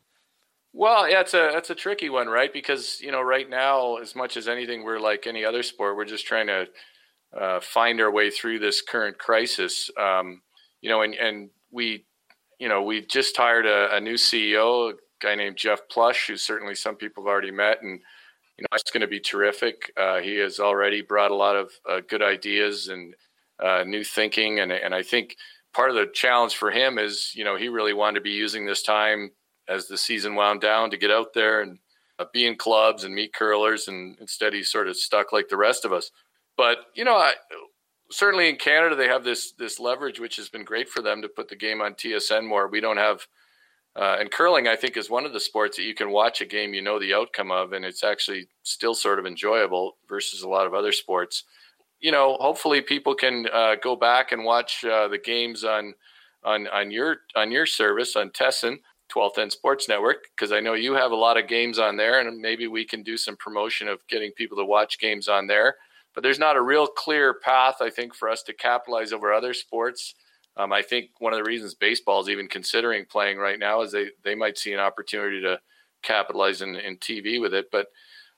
Well, yeah, it's a it's a tricky one, right? Because you know, right now, as much as anything, we're like any other sport. We're just trying to uh, find our way through this current crisis. Um, you know, and and we, you know, we just hired a, a new CEO, a guy named Jeff Plush, who certainly some people have already met, and you know, it's going to be terrific. Uh, he has already brought a lot of uh, good ideas and uh, new thinking, and and I think part of the challenge for him is, you know, he really wanted to be using this time as the season wound down to get out there and uh, be in clubs and meet curlers, and instead he's sort of stuck like the rest of us. But you know, I, certainly in Canada they have this this leverage, which has been great for them to put the game on TSN more. We don't have. Uh, and curling, I think, is one of the sports that you can watch a game, you know the outcome of, and it's actually still sort of enjoyable versus a lot of other sports. You know, hopefully people can uh, go back and watch uh, the games on on on your on your service on TESN 12th End Sports Network because I know you have a lot of games on there, and maybe we can do some promotion of getting people to watch games on there. But there's not a real clear path, I think, for us to capitalize over other sports. Um, I think one of the reasons baseball is even considering playing right now is they, they might see an opportunity to capitalize in, in TV with it. But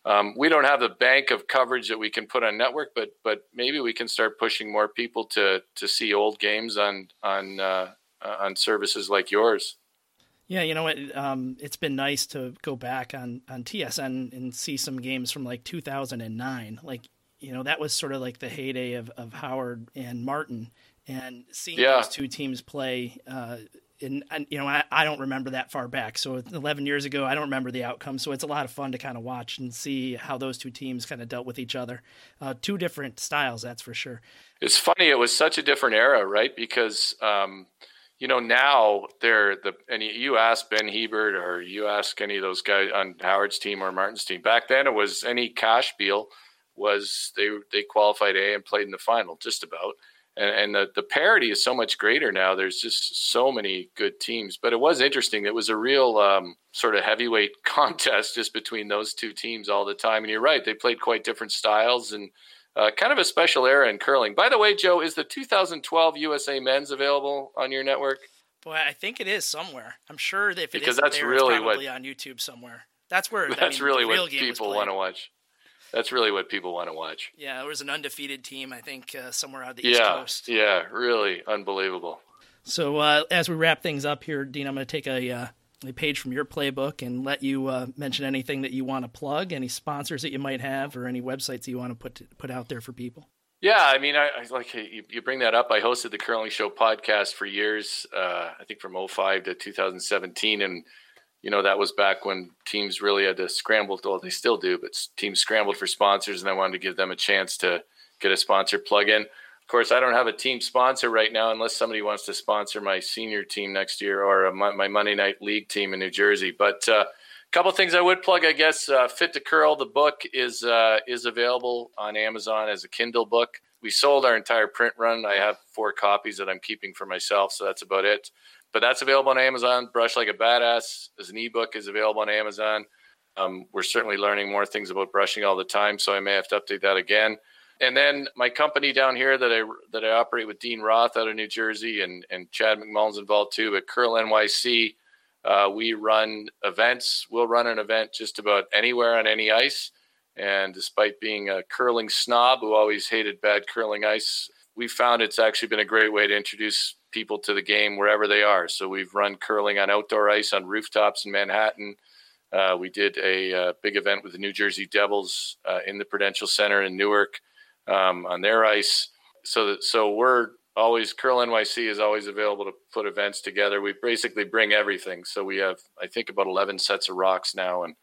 um, we don't have the bank of coverage that we can put on network, but but maybe we can start pushing more people to to see old games on on uh, on services like yours. Yeah, you know what? Um, it's been nice to go back on on TSN and see some games from like 2009. Like, you know, that was sort of like the heyday of, of Howard and Martin, and seeing yeah. those two teams play. Uh, and, and, you know, I, I don't remember that far back. So 11 years ago, I don't remember the outcome. So it's a lot of fun to kind of watch and see how those two teams kind of dealt with each other. Uh, two different styles, that's for sure. It's funny. It was such a different era, right? Because um, you know, now they're the and you ask Ben Hebert or you ask any of those guys on Howard's team or Martin's team. Back then, it was any cash deal was they they qualified A and played in the final just about. And, and the, the parity is so much greater now. There's just so many good teams. But it was interesting. It was a real um, sort of heavyweight contest just between those two teams all the time. And you're right, they played quite different styles and uh, kind of a special era in curling. By the way, Joe, is the 2012 USA Men's available on your network? Boy, I think it is somewhere. I'm sure that if it because that's there, really what, on YouTube somewhere. That's where that's I mean, really what people want to watch. That's really what people want to watch. Yeah, it was an undefeated team, I think, uh, somewhere on the yeah, East Coast. Yeah, really unbelievable. So uh, as we wrap things up here, Dean, I'm going to take a uh, a page from your playbook and let you uh, mention anything that you want to plug, any sponsors that you might have, or any websites that you want to put to, put out there for people. Yeah, I mean, I, I like you, you, bring that up. I hosted the Curling Show podcast for years. Uh, I think from 05 to 2017, and you know that was back when teams really had to scramble. Well, they still do, but teams scrambled for sponsors, and I wanted to give them a chance to get a sponsor plug in Of course, I don't have a team sponsor right now unless somebody wants to sponsor my senior team next year or my Monday Night League team in New Jersey. But a uh, couple things I would plug, I guess. Uh, Fit to Curl, the book is uh, is available on Amazon as a Kindle book. We sold our entire print run. I have four copies that I'm keeping for myself, so that's about it. But that's available on Amazon. Brush Like a Badass as an ebook is available on Amazon. Um, we're certainly learning more things about brushing all the time, so I may have to update that again and then my company down here that I that I operate with Dean Roth out of New Jersey and and Chad McMullen's involved too. At Curl NYC, uh, we run events. We'll run an event just about anywhere on any ice. And despite being a curling snob who always hated bad curling ice, we found it's actually been a great way to introduce people to the game wherever they are. So we've run curling on outdoor ice on rooftops in Manhattan. Uh, we did a uh, big event with the New Jersey Devils uh, in the Prudential Center in Newark um, on their ice. So that, so we're always Curl NYC is always available to put events together. We basically bring everything. So we have I think about eleven sets of rocks now and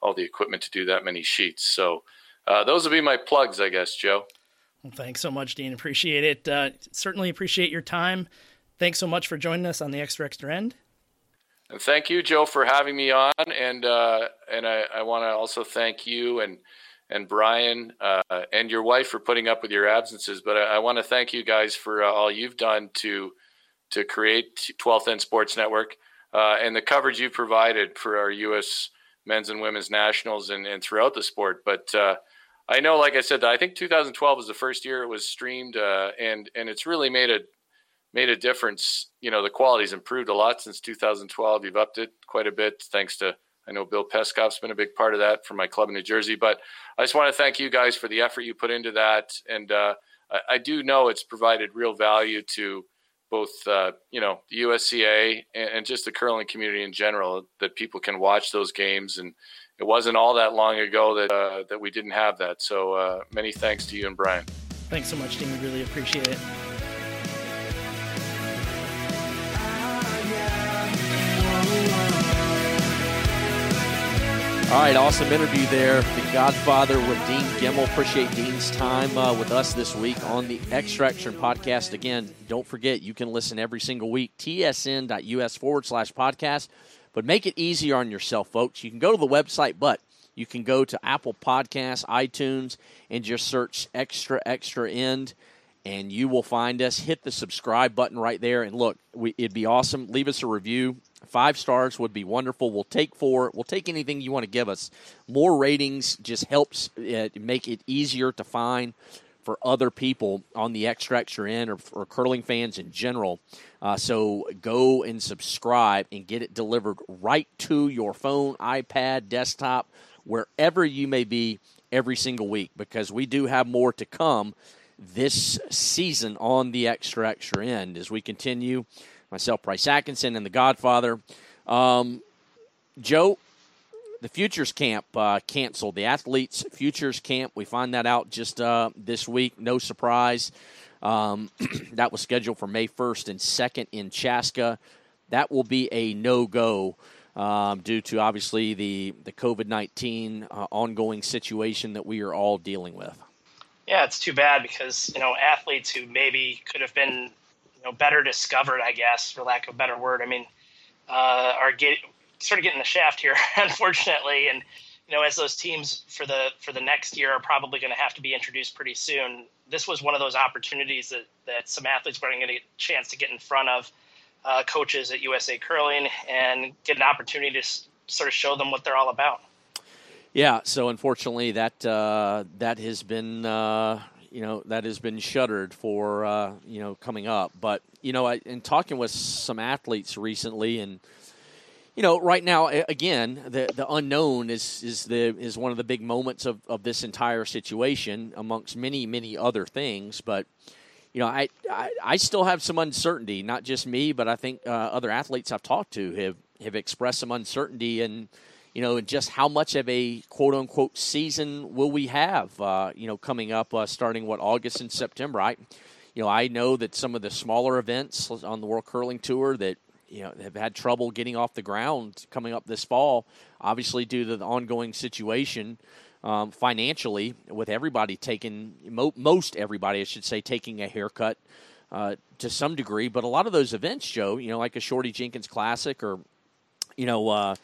all the equipment to do that many sheets. So uh, those would be my plugs, I guess, Joe. Well, thanks so much, Dean. Appreciate it. Uh, certainly appreciate your time. Thanks so much for joining us on the Extra Extra End. And thank you, Joe, for having me on. And uh, and I, I want to also thank you and and Brian uh, and your wife for putting up with your absences. But I, I want to thank you guys for uh, all you've done to to create 12th End Sports Network uh, and the coverage you've provided for our U.S. men's and women's nationals and, and throughout the sport. But uh, I know, like I said, I think 2012 was the first year it was streamed, uh, and and it's really made a made a difference. You know, the quality's improved a lot since 2012. You've upped it quite a bit thanks to I know Bill Peskov's been a big part of that for my club in New Jersey. But I just want to thank you guys for the effort you put into that, and uh, I, I, do know it's provided real value to both uh, you know the USCA and, and, just the curling community in general that people can watch those games and it wasn't all that long ago that uh, that we didn't have that so uh, many thanks to you and Brian thanks so much Dean we really appreciate it All right, awesome interview there. The Godfather with Dean Gemmell. Appreciate Dean's time uh, with us this week on the Extra Extra podcast. Again, don't forget you can listen every single week. tesn.us forward slash podcast. But make it easier on yourself, folks. You can go to the website, but you can go to Apple Podcasts, iTunes, and just search Extra Extra End and you will find us. Hit the subscribe button right there, and look, we, it'd be awesome. Leave us a review. Five stars would be wonderful. We'll take four. We'll take anything you want to give us. More ratings just helps uh, make it easier to find for other people on the extra extra end or for curling fans in general. Uh, so go and subscribe and get it delivered right to your phone, iPad, desktop, wherever you may be every single week because we do have more to come this season on the extra extra end as we continue. Myself, Price Atkinson, and the Godfather. Um, Joe, the Futures Camp uh, canceled. The Athletes Futures Camp, we find that out just uh, this week. No surprise. Um, that was scheduled for May 1st and 2nd in Chaska. That will be a no go um, due to obviously the, the COVID 19 uh, ongoing situation that we are all dealing with. Yeah, it's too bad because you know athletes who maybe could have been you know better discovered, I guess, for lack of a better word. I mean, uh, are getting sort of getting the shaft here, unfortunately, and you know as those teams for the for the next year are probably going to have to be introduced pretty soon. This was one of those opportunities that that some athletes were going to get a chance to get in front of uh, coaches at USA Curling and get an opportunity to sort of show them what they're all about. Yeah, so unfortunately, that uh, that has been uh, you know that has been shuttered for uh, you know coming up. But you know, I, in talking with some athletes recently, and you know, right now again, the the unknown is is the is one of the big moments of, of this entire situation, amongst many many other things. But you know, I, I, I still have some uncertainty. Not just me, but I think uh, other athletes I've talked to have have expressed some uncertainty and you know, just how much of a quote unquote season will we have, uh, you know, coming up uh, starting what August and September. I, you know, I know that some of the smaller events on the World Curling Tour that you know have had trouble getting off the ground coming up this fall, obviously due to the ongoing situation. Um, financially, with everybody taking mo- most everybody, I should say, taking a haircut uh, to some degree, but a lot of those events, Joe, you know, like a Shorty Jenkins Classic or you know, uh,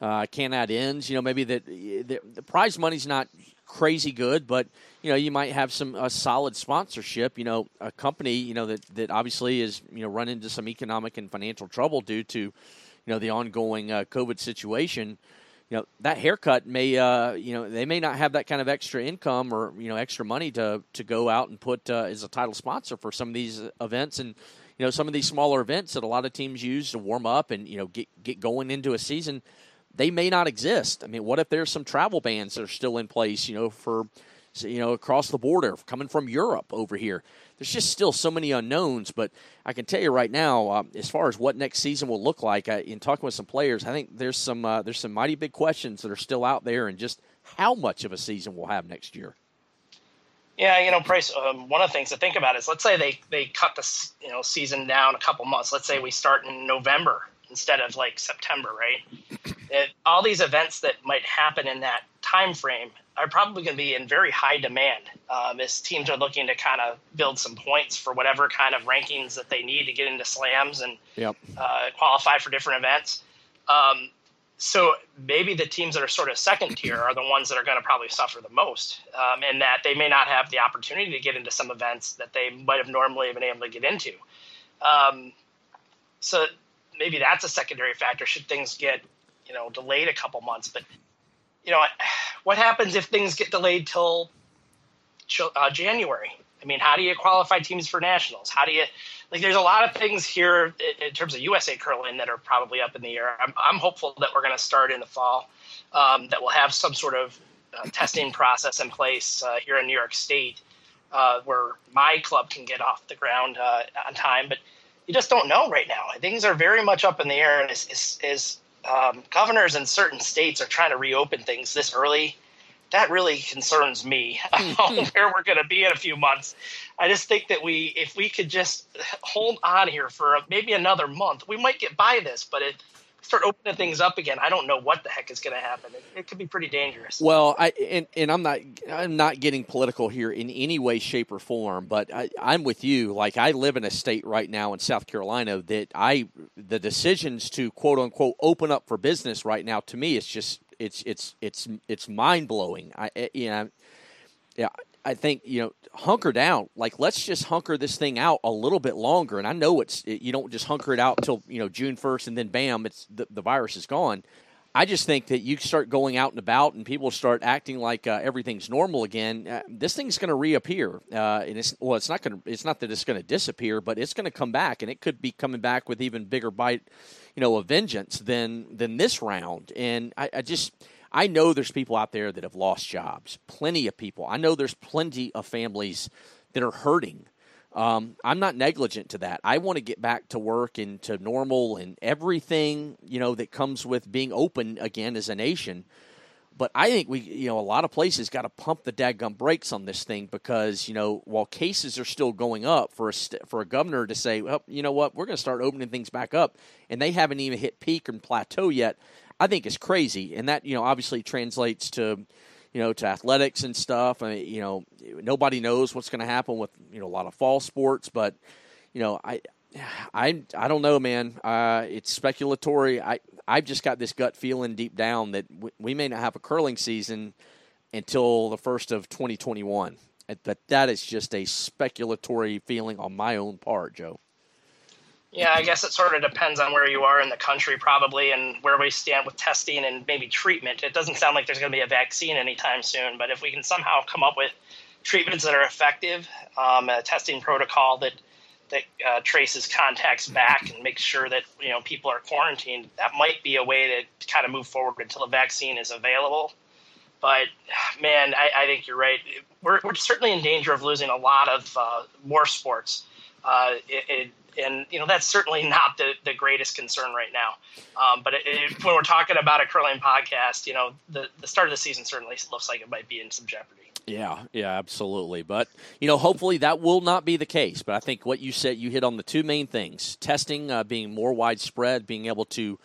uh, Can-Am ends. You know, maybe that the, the prize money's not crazy good, but you know, you might have some a solid sponsorship. You know, a company you know that that obviously is you know run into some economic and financial trouble due to you know the ongoing uh, COVID situation. You know that haircut may uh, you know they may not have that kind of extra income or you know extra money to to go out and put uh, as a title sponsor for some of these events and you know some of these smaller events that a lot of teams use to warm up and you know get get going into a season they may not exist. I mean, what if there's some travel bans that are still in place, you know, for you know across the border coming from Europe over here? There's just still so many unknowns. But I can tell you right now, uh, as far as what next season will look like, uh, in talking with some players, I think there's some uh, there's some mighty big questions that are still out there, and just how much of a season we'll have next year. Yeah, you know, Price. Um, one of the things to think about is, let's say they they cut the you know season down a couple months. Let's say we start in November instead of like September, right? It, all these events that might happen in that time frame are probably going to be in very high demand um, as teams are looking to kind of build some points for whatever kind of rankings that they need to get into slams and yep. uh, qualify for different events. Um, so maybe the teams that are sort of second tier are the ones that are going to probably suffer the most, um, in that they may not have the opportunity to get into some events that they might have normally been able to get into. Um, so maybe that's a secondary factor. Should things get you know delayed a couple months, but you know what happens if things get delayed till uh, January? I mean, how do you qualify teams for nationals? How do you like? There's a lot of things here in terms of USA curling that are probably up in the air. I'm, I'm hopeful that we're going to start in the fall, um, that we'll have some sort of uh, testing process in place uh, here in New York State, uh, where my club can get off the ground uh, on time. But you just don't know right now. Things are very much up in the air, and as, um, governors in certain states are trying to reopen things this early that really concerns me where we're going to be in a few months. I just think that we, if we could just hold on here for maybe another month, we might get by this. But it start opening things up again, I don't know what the heck is going to happen. It, it, could be pretty dangerous. Well, I and, and I'm not I'm not getting political here in any way, shape, or form. But I, I'm with you. Like I live in a state right now in South Carolina that I the decisions to quote unquote open up for business right now to me it's just it's it's it's it's mind blowing. I you know, yeah, I think you know hunker down. Like let's just hunker this thing out a little bit longer. And I know it's it, you don't just hunker it out until you know June first, and then bam, it's the, the virus is gone. I just think that you start going out and about, and people start acting like uh, everything's normal again. Uh, this thing's going to reappear, uh, and it's well, it's not going to. It's not that it's going to disappear, but it's going to come back, and it could be coming back with even bigger bite you know, a vengeance than than this round. And I, I just I know there's people out there that have lost jobs. Plenty of people. I know there's plenty of families that are hurting. Um, I'm not negligent to that. I want to get back to work and to normal and everything you know that comes with being open again as a nation. But I think we, you know, a lot of places got to pump the dadgum brakes on this thing because, you know, while cases are still going up, for a st- for a governor to say, well, you know what, we're going to start opening things back up, and they haven't even hit peak and plateau yet, I think is crazy. And that, you know, obviously translates to, you know, to athletics and stuff. I mean, you know, nobody knows what's going to happen with, you know, a lot of fall sports, but, you know, I, I I don't know, man. Uh, it's speculatory. I I've just got this gut feeling deep down that we may not have a curling season until the first of 2021. But that is just a speculatory feeling on my own part, Joe. Yeah, I guess it sort of depends on where you are in the country, probably, and where we stand with testing and maybe treatment. It doesn't sound like there's going to be a vaccine anytime soon, but if we can somehow come up with treatments that are effective, um, a testing protocol that that uh, traces contacts back and makes sure that you know people are quarantined. That might be a way to kind of move forward until a vaccine is available. But man, I, I think you're right. We're, we're certainly in danger of losing a lot of uh, more sports. Uh, it, it, and you know that's certainly not the, the greatest concern right now. Um, but it, when we're talking about a curling podcast, you know the, the start of the season certainly looks like it might be in some jeopardy. Yeah, yeah, absolutely. But, you know, hopefully that will not be the case. But I think what you said, you hit on the two main things testing uh, being more widespread, being able to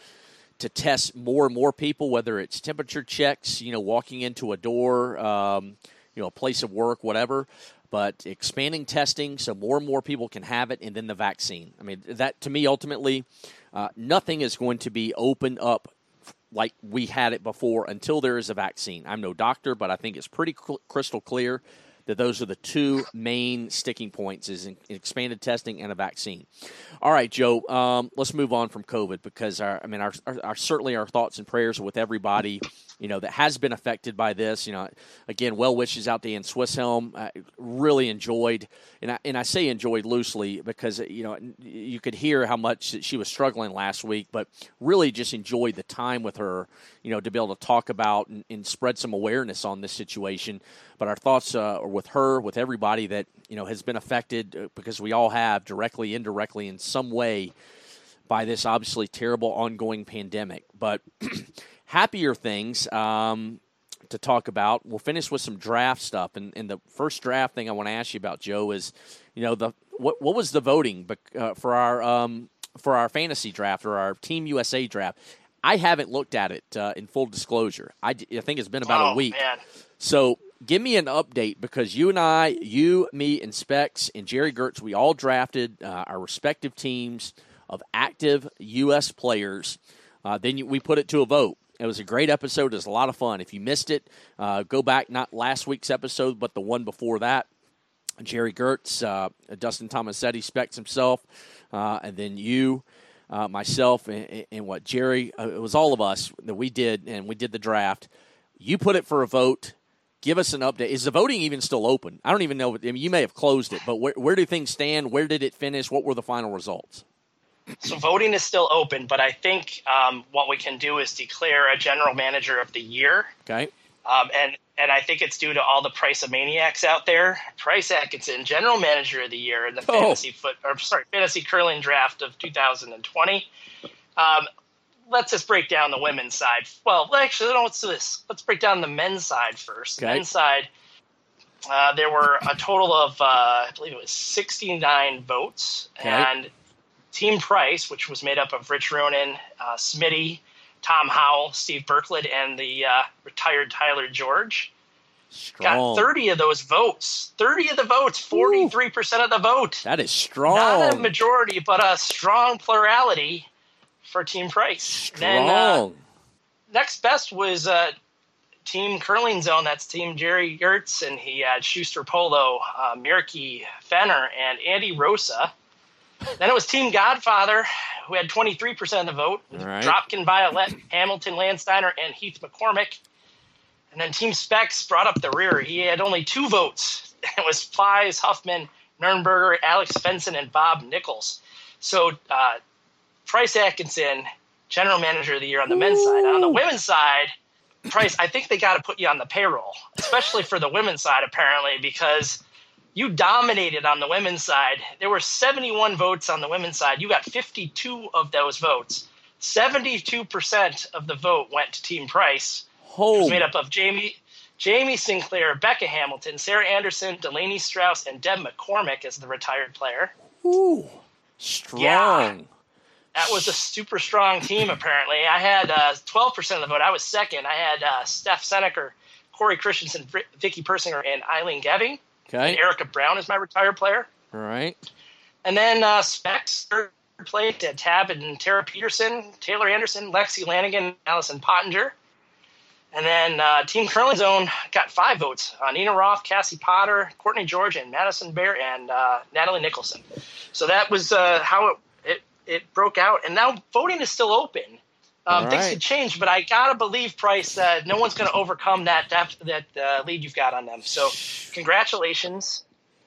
to test more and more people, whether it's temperature checks, you know, walking into a door, um, you know, a place of work, whatever. But expanding testing so more and more people can have it, and then the vaccine. I mean, that to me, ultimately, uh, nothing is going to be opened up like we had it before until there is a vaccine. I'm no doctor, but I think it's pretty cl- crystal clear that those are the two main sticking points is expanded testing and a vaccine. All right, Joe, um, let's move on from COVID because our, I mean, our, our, our, certainly our thoughts and prayers are with everybody, you know, that has been affected by this. You know, again, well wishes out to Ann Swisshelm. I really enjoyed, and I, and I say enjoyed loosely because, you know, you could hear how much she was struggling last week, but really just enjoyed the time with her, you know, to be able to talk about and, and spread some awareness on this situation. But our thoughts uh, are with her, with everybody that you know has been affected uh, because we all have directly, indirectly, in some way by this obviously terrible ongoing pandemic. But happier things um, to talk about. We'll finish with some draft stuff, and, and the first draft thing I want to ask you about, Joe, is you know the what what was the voting uh, for our um, for our fantasy draft or our Team USA draft? I haven't looked at it uh, in full disclosure. I, I, think it's been about oh, a week. Man. So give me an update because you and I, you, me, and Specs and Gerry Geurts, we all drafted uh, our respective teams of active U.S. players. Uh, then you, we put it to a vote. It was a great episode. It was a lot of fun. If you missed it, uh, go back, not last week's episode, but the one before that. Gerry Geurts, uh, Dustin Tomasetti, Specs himself, uh, and then you. Uh, myself and, and, what Jerry, it was all of us that we did, and we did the draft. You put it for a vote give us an update. Is the voting even still open? I don't even know. I mean, you may have closed it, but where, where do things stand? Where did it finish? What were the final results? So voting is still open, but I think um, what we can do is declare a general manager of the year. Okay. Um, and and I think it's due to all the Price of maniacs out there. Price Atkinson, general manager of the year in the oh. fantasy foot or sorry fantasy curling draft of 2020. Um, let's just break down the women's side. Well, actually, no, let's do this. Let's break down the men's side first. Okay. Men's side, uh, there were a total of, uh, I believe it was 69 votes. Okay. And Team Price, which was made up of Rich Ruohonen, uh, Smitty, Tom Howell, Steve Birklid, and the uh, retired Tyler George, Strong. got 30 of those votes. 30 of the votes, 43% of the vote. That is strong. Not a majority, but a strong plurality for Team Price. Strong. Then, uh, next best was uh, Team Curling Zone. That's Team Gerry Geurts, and he had Shuster Polo, uh, Mirky Fenner, and Andy Rosa. Then it was Team Godfather, who had 23% of the vote. Right. Dropkin Violet, Hamilton Landsteiner, and Heath McCormick. And then Team Specs brought up the rear. He had only two votes. It was Plys, Hufman, Nurnberger, Alex Fenson, and Bob Nichols. So uh, Price Atkinson, general manager of the year on the men's side. on the women's side, Price, I think they got to put you on the payroll, especially for the women's side, apparently, because you dominated on the women's side. There were 71 votes on the women's side. You got 52 of those votes. 72% of the vote went to Team Price. Oh. It was made up of Jamie Jamie Sinclair, Becca Hamilton, Sarah Anderson, Delaney Strauss, and Deb McCormick as the retired player. Ooh, strong. Yeah. That was a super strong team, apparently. I had uh, 12% of the vote. I was second. I had uh, Steph Senneker, Cory Christensen, Vicky Persinger, and Eileen Geving. Okay. And Erica Brown is my retired player. All right. And then uh, Specs, third place, at Tab and Tara Peterson, Taylor Anderson, Lexi Lanigan, Allison Pottinger. And then uh, Team Curling Zone got five votes: uh, Nina Roth, Cassie Potter, Courtney George, and Madison Bear, and uh, Natalie Nicholson. So that was uh, how it it broke out, and now voting is still open. Um, right. Things could change, but I gotta believe Price. Uh, no one's going to overcome that that, that uh, lead you've got on them. So, congratulations.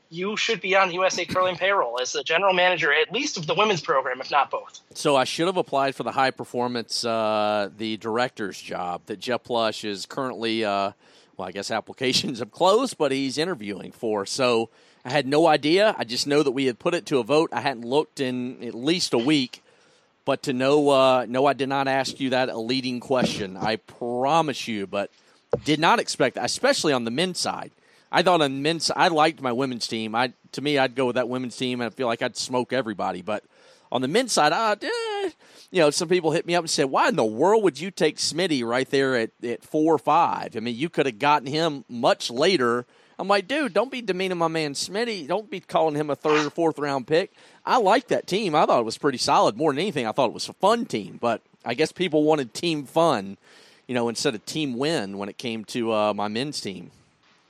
You should be on the USA Curling payroll as the general manager, at least of the women's program, if not both. So I should have applied for the high performance, uh, the director's job that Jeff Plush is currently. Uh, well, I guess applications have closed, but he's interviewing for. So I had no idea. I just know that we had put it to a vote. I hadn't looked in at least a week. But to know, uh, no, I did not ask you that a leading question. I promise you, but did not expect that, especially on the men's side. I thought on men's, I liked my women's team. I to me, I'd go with that women's team, and I feel like I'd smoke everybody. But on the men's side, I, eh, you know, some people hit me up and said, "Why in the world would you take Smitty right there at at four or five? I mean, you could have gotten him much later." I'm like, dude, don't be demeaning my man Smitty. Don't be calling him a third or fourth round pick. I like that team. I thought it was pretty solid. More than anything, I thought it was a fun team. But I guess people wanted team fun, you know, instead of team win when it came to uh, my men's team.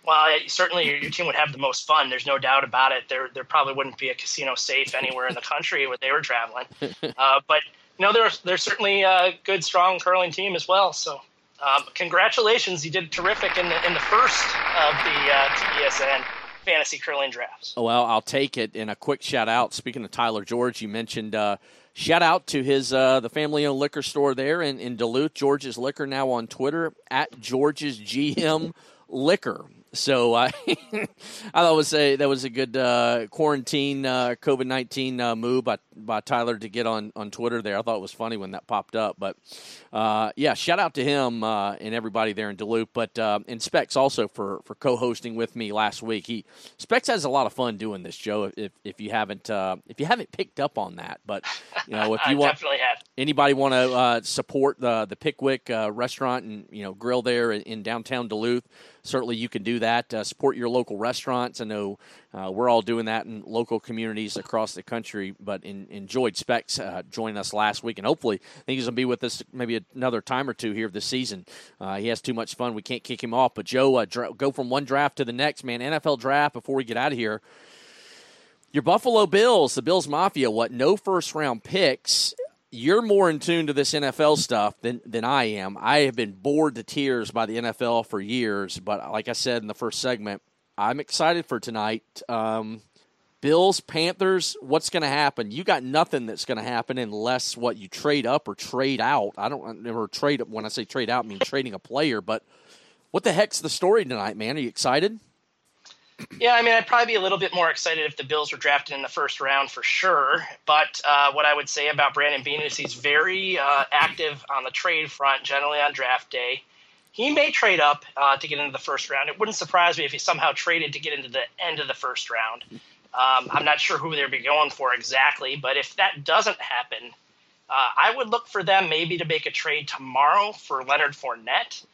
Well, certainly your, your, team would have the most fun. There's no doubt about it. There, there probably wouldn't be a casino safe anywhere in the country where they were traveling. Uh, but you know, there's there's certainly a good, strong curling team as well. So um, congratulations, you did terrific in the in the first of the uh, TESN fantasy curling drafts. Well, I'll take it. And a quick shout out. Speaking of Tyler George, you mentioned uh, shout out to his uh, the family owned liquor store there in, in Duluth, George's Liquor, now on Twitter at George's GM Liquor. So I, I thought was a that was a good uh, quarantine uh, COVID nineteen uh, move by by Tyler to get on on Twitter there. I thought it was funny when that popped up, but uh, yeah, shout out to him uh, and everybody there in Duluth. But uh, and Specs also for for co-hosting with me last week. He Specs has a lot of fun doing this, Joe. If if you haven't if you haven't picked up on that, but you know if you want anybody want to support the the Pickwick restaurant and you know grill there in, in downtown Duluth certainly you can do that. Uh, support your local restaurants. I know uh, we're all doing that in local communities across the country, but in, enjoyed Specs uh, joining us last week, and hopefully I think he's going to be with us maybe another time or two here this season. Uh, he has too much fun. We can't kick him off. But Joe, uh, dra- go from one draft to the next, man. NFL draft before we get out of here. Your Buffalo Bills, the Bills Mafia, what? No first round picks. You're more in tune to this NFL stuff than than I am. I have been bored to tears by the NFL for years, but like I said in the first segment, I'm excited for tonight. Um, Bills, Panthers, what's going to happen? You got nothing that's going to happen unless what you trade up or trade out. I don't remember trade when I say trade out, I mean trading a player. But what the heck's the story tonight, man? Are you excited? Yeah, I mean, I'd probably be a little bit more excited if the Bills were drafted in the first round for sure. But uh, what I would say about Brandon Beane is he's very uh, active on the trade front, generally on draft day. He may trade up uh, to get into the first round. It wouldn't surprise me if he somehow traded to get into the end of the first round. Um, I'm not sure who they'd be going for exactly, but if that doesn't happen, uh, I would look for them maybe to make a trade tomorrow for Leonard Fournette,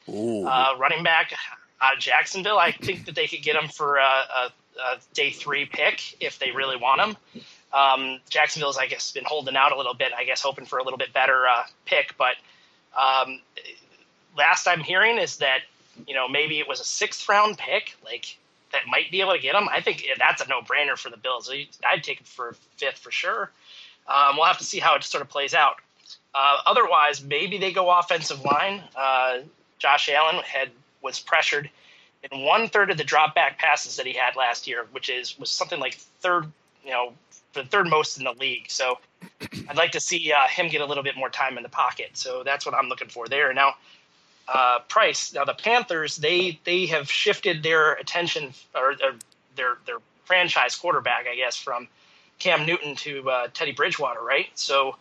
uh, running back out of Jacksonville. I think that they could get him for a, a, a day three pick if they really want him. Um, Jacksonville's, I guess, been holding out a little bit. I guess hoping for a little bit better uh, pick. But um, last I'm hearing is that you know maybe it was a sixth round pick, like that might be able to get him. I think that's a no brainer for the Bills. I'd take him for fifth for sure. Um, we'll have to see how it sort of plays out. Uh, otherwise, maybe they go offensive line. Uh, Josh Allen had was pressured in one third of the drop back passes that he had last year, which is was something like third, you know, the third most in the league. So I'd like to see uh, him get a little bit more time in the pocket. So that's what I'm looking for there. Now, uh, Price. Now the Panthers they they have shifted their attention or, or their their franchise quarterback, I guess, from Cam Newton to uh, Teddy Bridgewater, right? So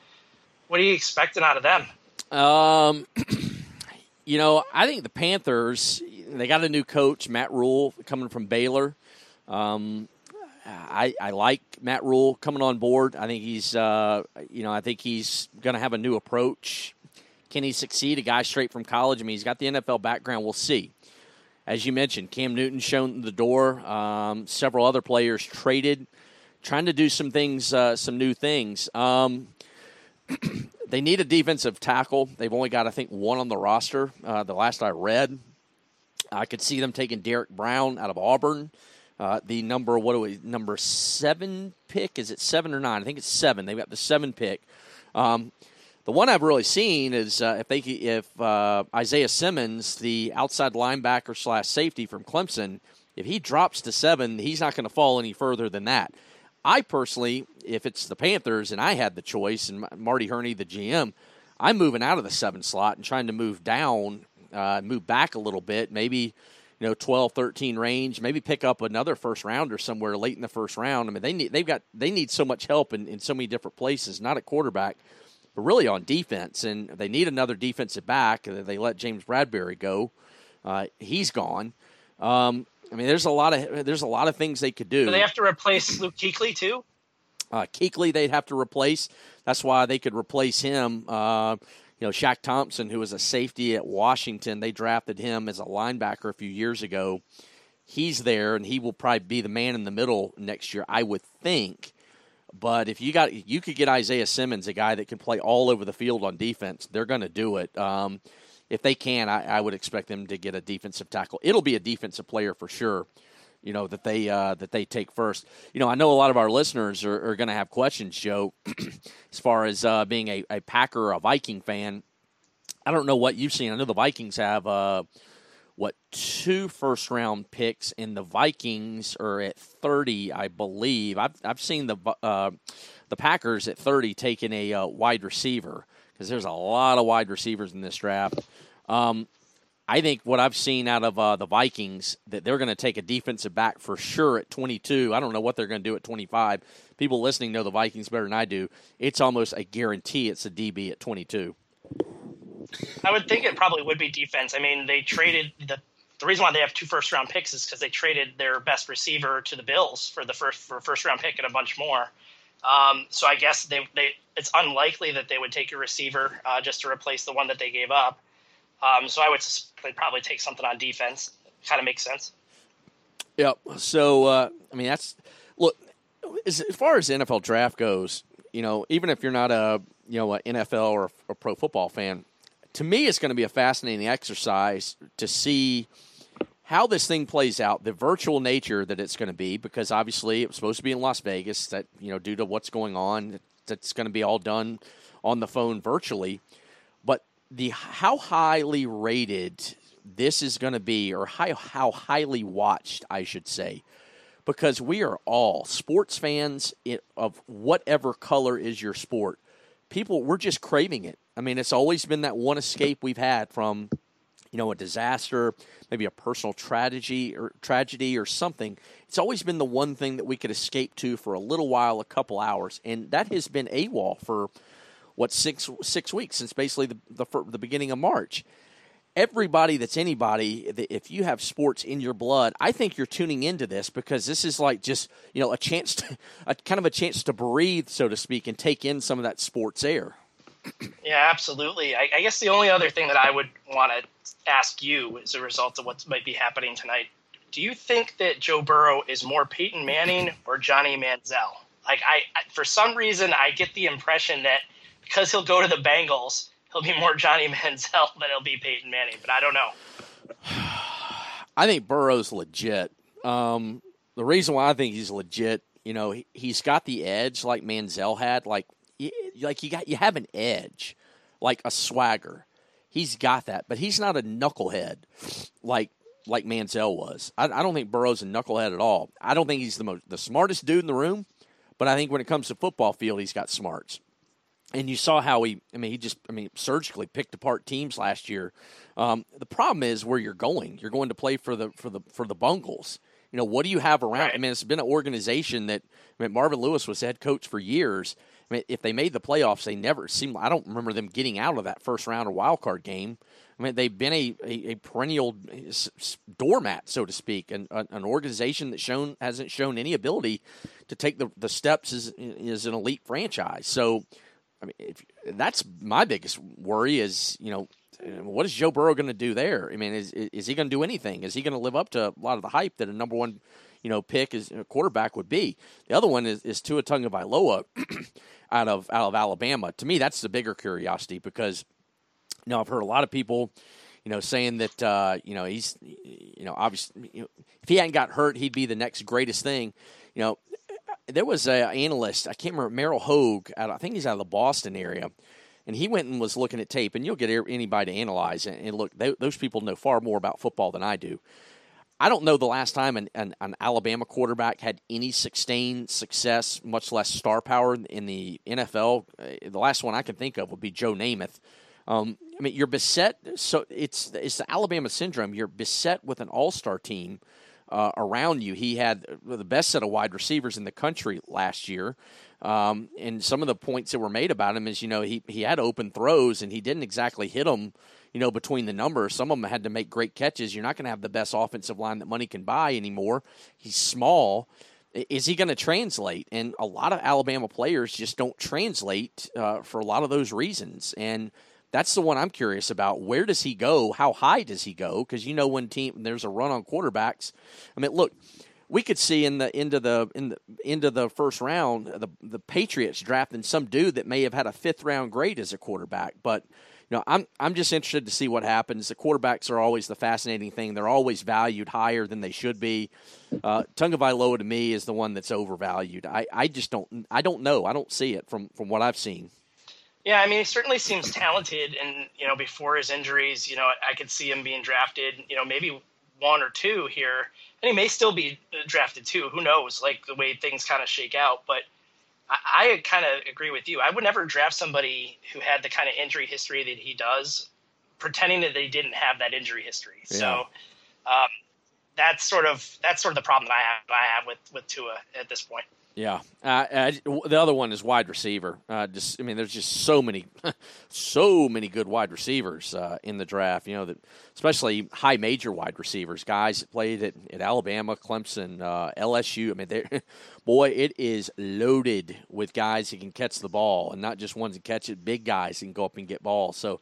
what are you expecting out of them? Um. You know, I think the Panthers, they got a new coach, Matt Rhule, coming from Baylor. Um, I, I like Matt Rhule coming on board. I think he's, uh, you know, I think he's going to have a new approach. Can he succeed? A guy straight from college. I mean, he's got the NFL background. We'll see. As you mentioned, Cam Newton shown the door. Um, several other players traded, trying to do some things, uh, some new things. Um, they need a defensive tackle. They've only got, I think, one on the roster. Uh, the last I read, I could see them taking Derrick Brown out of Auburn. Uh, the number what do we number seven pick? Is it seven or nine? I think it's seven. They've got the seven pick. Um, the one I've really seen is uh, if they if uh, Isaiah Simmons, the outside linebacker slash safety from Clemson, if he drops to seven, he's not going to fall any further than that. I personally, if it's the Panthers and I had the choice, and Marty Hurney, the GM, I'm moving out of the seven slot and trying to move down, uh, move back a little bit, maybe you know 12 13 range maybe pick up another first rounder somewhere late in the first round i mean they need they've got they need so much help in, in so many different places not at quarterback but really on defense and they need another defensive back they let james bradberry go uh, he's gone um, I mean, there's a lot of there's a lot of things they could do. Do they have to replace Luke Kuechly too? Uh, Kuechly they'd have to replace. That's why they could replace him. Uh, you know, Shaq Thompson, who was a safety at Washington, they drafted him as a linebacker a few years ago. He's there, and he will probably be the man in the middle next year, I would think. But if you got, you could get Isaiah Simmons, a guy that can play all over the field on defense. They're going to do it. Um, if they can, I, I, would expect them to get a defensive tackle. It'll be a defensive player for sure. You know that they uh, that they take first. You know, I know a lot of our listeners are, are going to have questions, Joe, as far as uh, being a, a Packer or a Viking fan. I don't know what you've seen. I know the Vikings have uh, what two first round picks, and the Vikings are at thirty, I believe. I've I've seen the uh, the Packers at thirty taking a uh, wide receiver because there's a lot of wide receivers in this draft. Um, I think what I've seen out of uh, the Vikings that they're going to take a defensive back for sure at 22. I don't know what they're going to do at 25. People listening know the Vikings better than I do. It's almost a guarantee it's a DB at 22. I would think it probably would be defense. I mean, they traded the the reason why they have two first round picks is because they traded their best receiver to the Bills for the first for first round pick and a bunch more. Um, so I guess they, they it's unlikely that they would take a receiver uh, just to replace the one that they gave up. Um, so I would they'd probably take something on defense. Kind of makes sense. Yep. So uh, I mean that's look as, far as NFL draft goes. You know, even if you're not a you know an NFL or a pro football fan, to me it's going to be a fascinating exercise to see how this thing plays out, the virtual nature that it's going to be, because obviously it was supposed to be in Las Vegas. That you know, due to what's going on, that's going to be all done on the phone virtually. The how highly rated this is going to be, or how, how highly watched, I should say, because we are all sports fans of whatever color is your sport. People, we're just craving it. I mean, it's always been that one escape we've had from, you know, a disaster, maybe a personal tragedy or tragedy or something. It's always been the one thing that we could escape to for a little while, a couple hours, and that has been AWOL for what six six weeks since basically the the, the beginning of March everybody that's anybody, if you have sports in your blood, I think you're tuning into this because this is like just you know a chance, to, a kind of a chance to breathe, so to speak, and take in some of that sports air. Yeah, absolutely. I, I guess the only other thing that I would want to ask you as a result of what might be happening tonight, do you think that Joe Burrow is more Peyton Manning or Johnny Manziel? Like I, I for some reason, I get the impression that because he'll go to the Bengals he'll be more Johnny Manziel than he'll be Peyton Manning, but I don't know. I think Burrow's legit. Um, the reason why I think he's legit, you know, he, has got the edge like Manziel had. Like, like you got you have an edge, like a swagger. He's got that, but he's not a knucklehead like like Manziel was. I, I don't think Burrow's a knucklehead at all. I don't think he's the most the smartest dude in the room, but I think when it comes to football field, he's got smarts and you saw how he i mean he just i mean surgically picked apart teams last year. Um, the problem is where you're going. You're going to play for the for the for the bungles. You know what do you have around? Right. i mean it's been an organization that I mean, marvin lewis was head coach for years. I mean if they made the playoffs they never seemed i don't remember them getting out of that first round or wild card game. I mean, they've been a, a, a perennial doormat, so to speak, and an organization that shown hasn't shown any ability to take the, the steps as, as an elite franchise. So, I mean, if, that's my biggest worry is, you know, what is Joe Burrow going to do there? I mean, is is he going to do anything? Is he going to live up to a lot of the hype that a number one, you know, pick is a quarterback would be? The other one is, is Tua Tagovailoa out of out of Alabama. To me, that's the bigger curiosity because, you know, I've heard a lot of people, you know, saying that uh, you know he's, you know, obviously, you know, if he hadn't got hurt, he'd be the next greatest thing. You know, there was an analyst, I can't remember, Merril Hoge, out, I think he's out of the Boston area, and he went and was looking at tape, and you'll get anybody to analyze it. And look, they, those people know far more about football than I do. I don't know the last time an, an, an, Alabama quarterback had any sustained success, much less star power in the NFL. Uh, the last one I can think of would be Joe Namath. Um, I mean, you're beset. So it's it's the Alabama syndrome. You're beset with an all star team uh, around you. He had the best set of wide receivers in the country last year. Um, and some of the points that were made about him is, you know, he, he had open throws and he didn't exactly hit them, you know, between the numbers. Some of them had to make great catches. You're not going to have the best offensive line that money can buy anymore. He's small. Is he going to translate? And a lot of Alabama players just don't translate uh, for a lot of those reasons. And that's the one I'm curious about. Where does he go? How high does he go? Because you know when team there's a run on quarterbacks. I mean, look, we could see in the end of the in the end of the first round the the Patriots drafting some dude that may have had a fifth round grade as a quarterback, but. You know, I'm I'm just interested to see what happens. The quarterbacks are always the fascinating thing. They're always valued higher than they should be. Uh, Tagovailoa to me is the one that's overvalued. I, I just don't I don't know. I don't see it from from what I've seen. Yeah, I mean, he certainly seems talented, and you know, before his injuries, you know, I could see him being drafted. You know, maybe one or two here, and he may still be drafted too. Who knows? Like the way things kind of shake out, but. I, I kind of agree with you. I would never draft somebody who had the kind of injury history that he does, pretending that they didn't have that injury history. Yeah. So um, that's sort of that's sort of the problem that I have I have with with Tua at this point. Yeah, uh, the other one is wide receiver. Uh, just, I mean, there's just so many, so many good wide receivers uh, in the draft. You know, that especially high major wide receivers, guys that played at, at Alabama, Clemson, uh, LSU. I mean, boy, it is loaded with guys who can catch the ball, and not just ones that catch it, big guys who can go up and get balls. So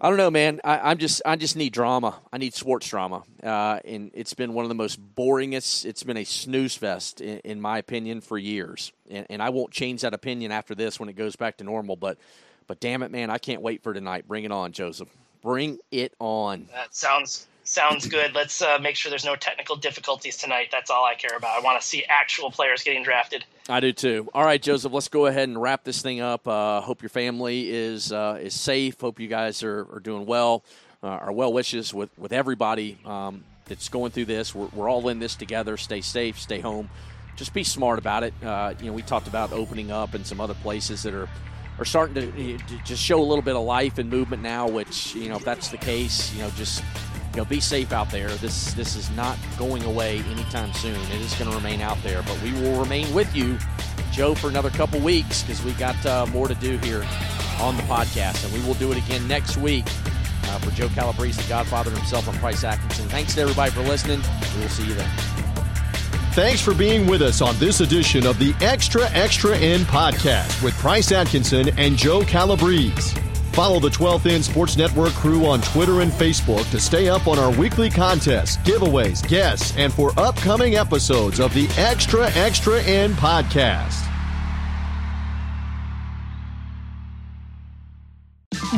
I don't know, man. I, am just I just need drama. I need sports drama, uh, and it's been one of the most boringest. It's been a snooze fest, in, in my opinion, for years. And, and, I won't change that opinion after this when it goes back to normal. But but damn it, man, I can't wait for tonight. Bring it on, Joseph. Bring it on. That sounds sounds good. Let's uh, make sure there's no technical difficulties tonight. That's all I care about. I want to see actual players getting drafted. I do too. All right, Joseph, let's go ahead and wrap this thing up. Uh, hope your family is uh, is safe. Hope you guys are, are doing well. Uh, our well wishes with with everybody um, that's going through this. We're, we're all in this together. Stay safe. Stay home. Just be smart about it. Uh, you know, we talked about opening up and some other places that are are starting to, to just show a little bit of life and movement now. Which you know, if that's the case, you know, just you know, be safe out there. This this is not going away anytime soon. It is going to remain out there, but we will remain with you, Joe, for another couple weeks because we got uh, more to do here on the podcast, and we will do it again next week. Uh, for Joe Calabrese, the Godfather himself, I'm Price Atkinson. Thanks to everybody for listening. We will see you then. Thanks for being with us on this edition of the Extra Extra End podcast with Price Atkinson and Joe Calabrese. Follow the 12th End Sports Network crew on Twitter and Facebook to stay up on our weekly contests, giveaways, guests, and for upcoming episodes of the Extra Extra End podcast.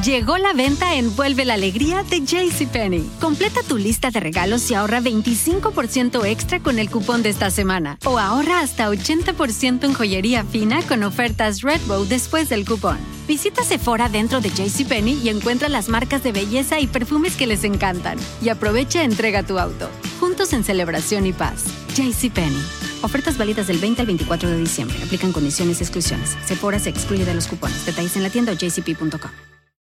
Llegó la venta Envuelve la Alegría de JCPenney. Completa tu lista de regalos y ahorra 25% extra con el cupón de esta semana. O ahorra hasta 80% en joyería fina con ofertas Redbow después del cupón. Visita Sephora dentro de JCPenney y encuentra las marcas de belleza y perfumes que les encantan. Y aprovecha entrega tu auto. Juntos en celebración y paz. JCPenney. Ofertas válidas del 20 al 24 de diciembre. Aplican condiciones y exclusiones. Sephora se excluye de los cupones. Detalles en la tienda o jcp.com.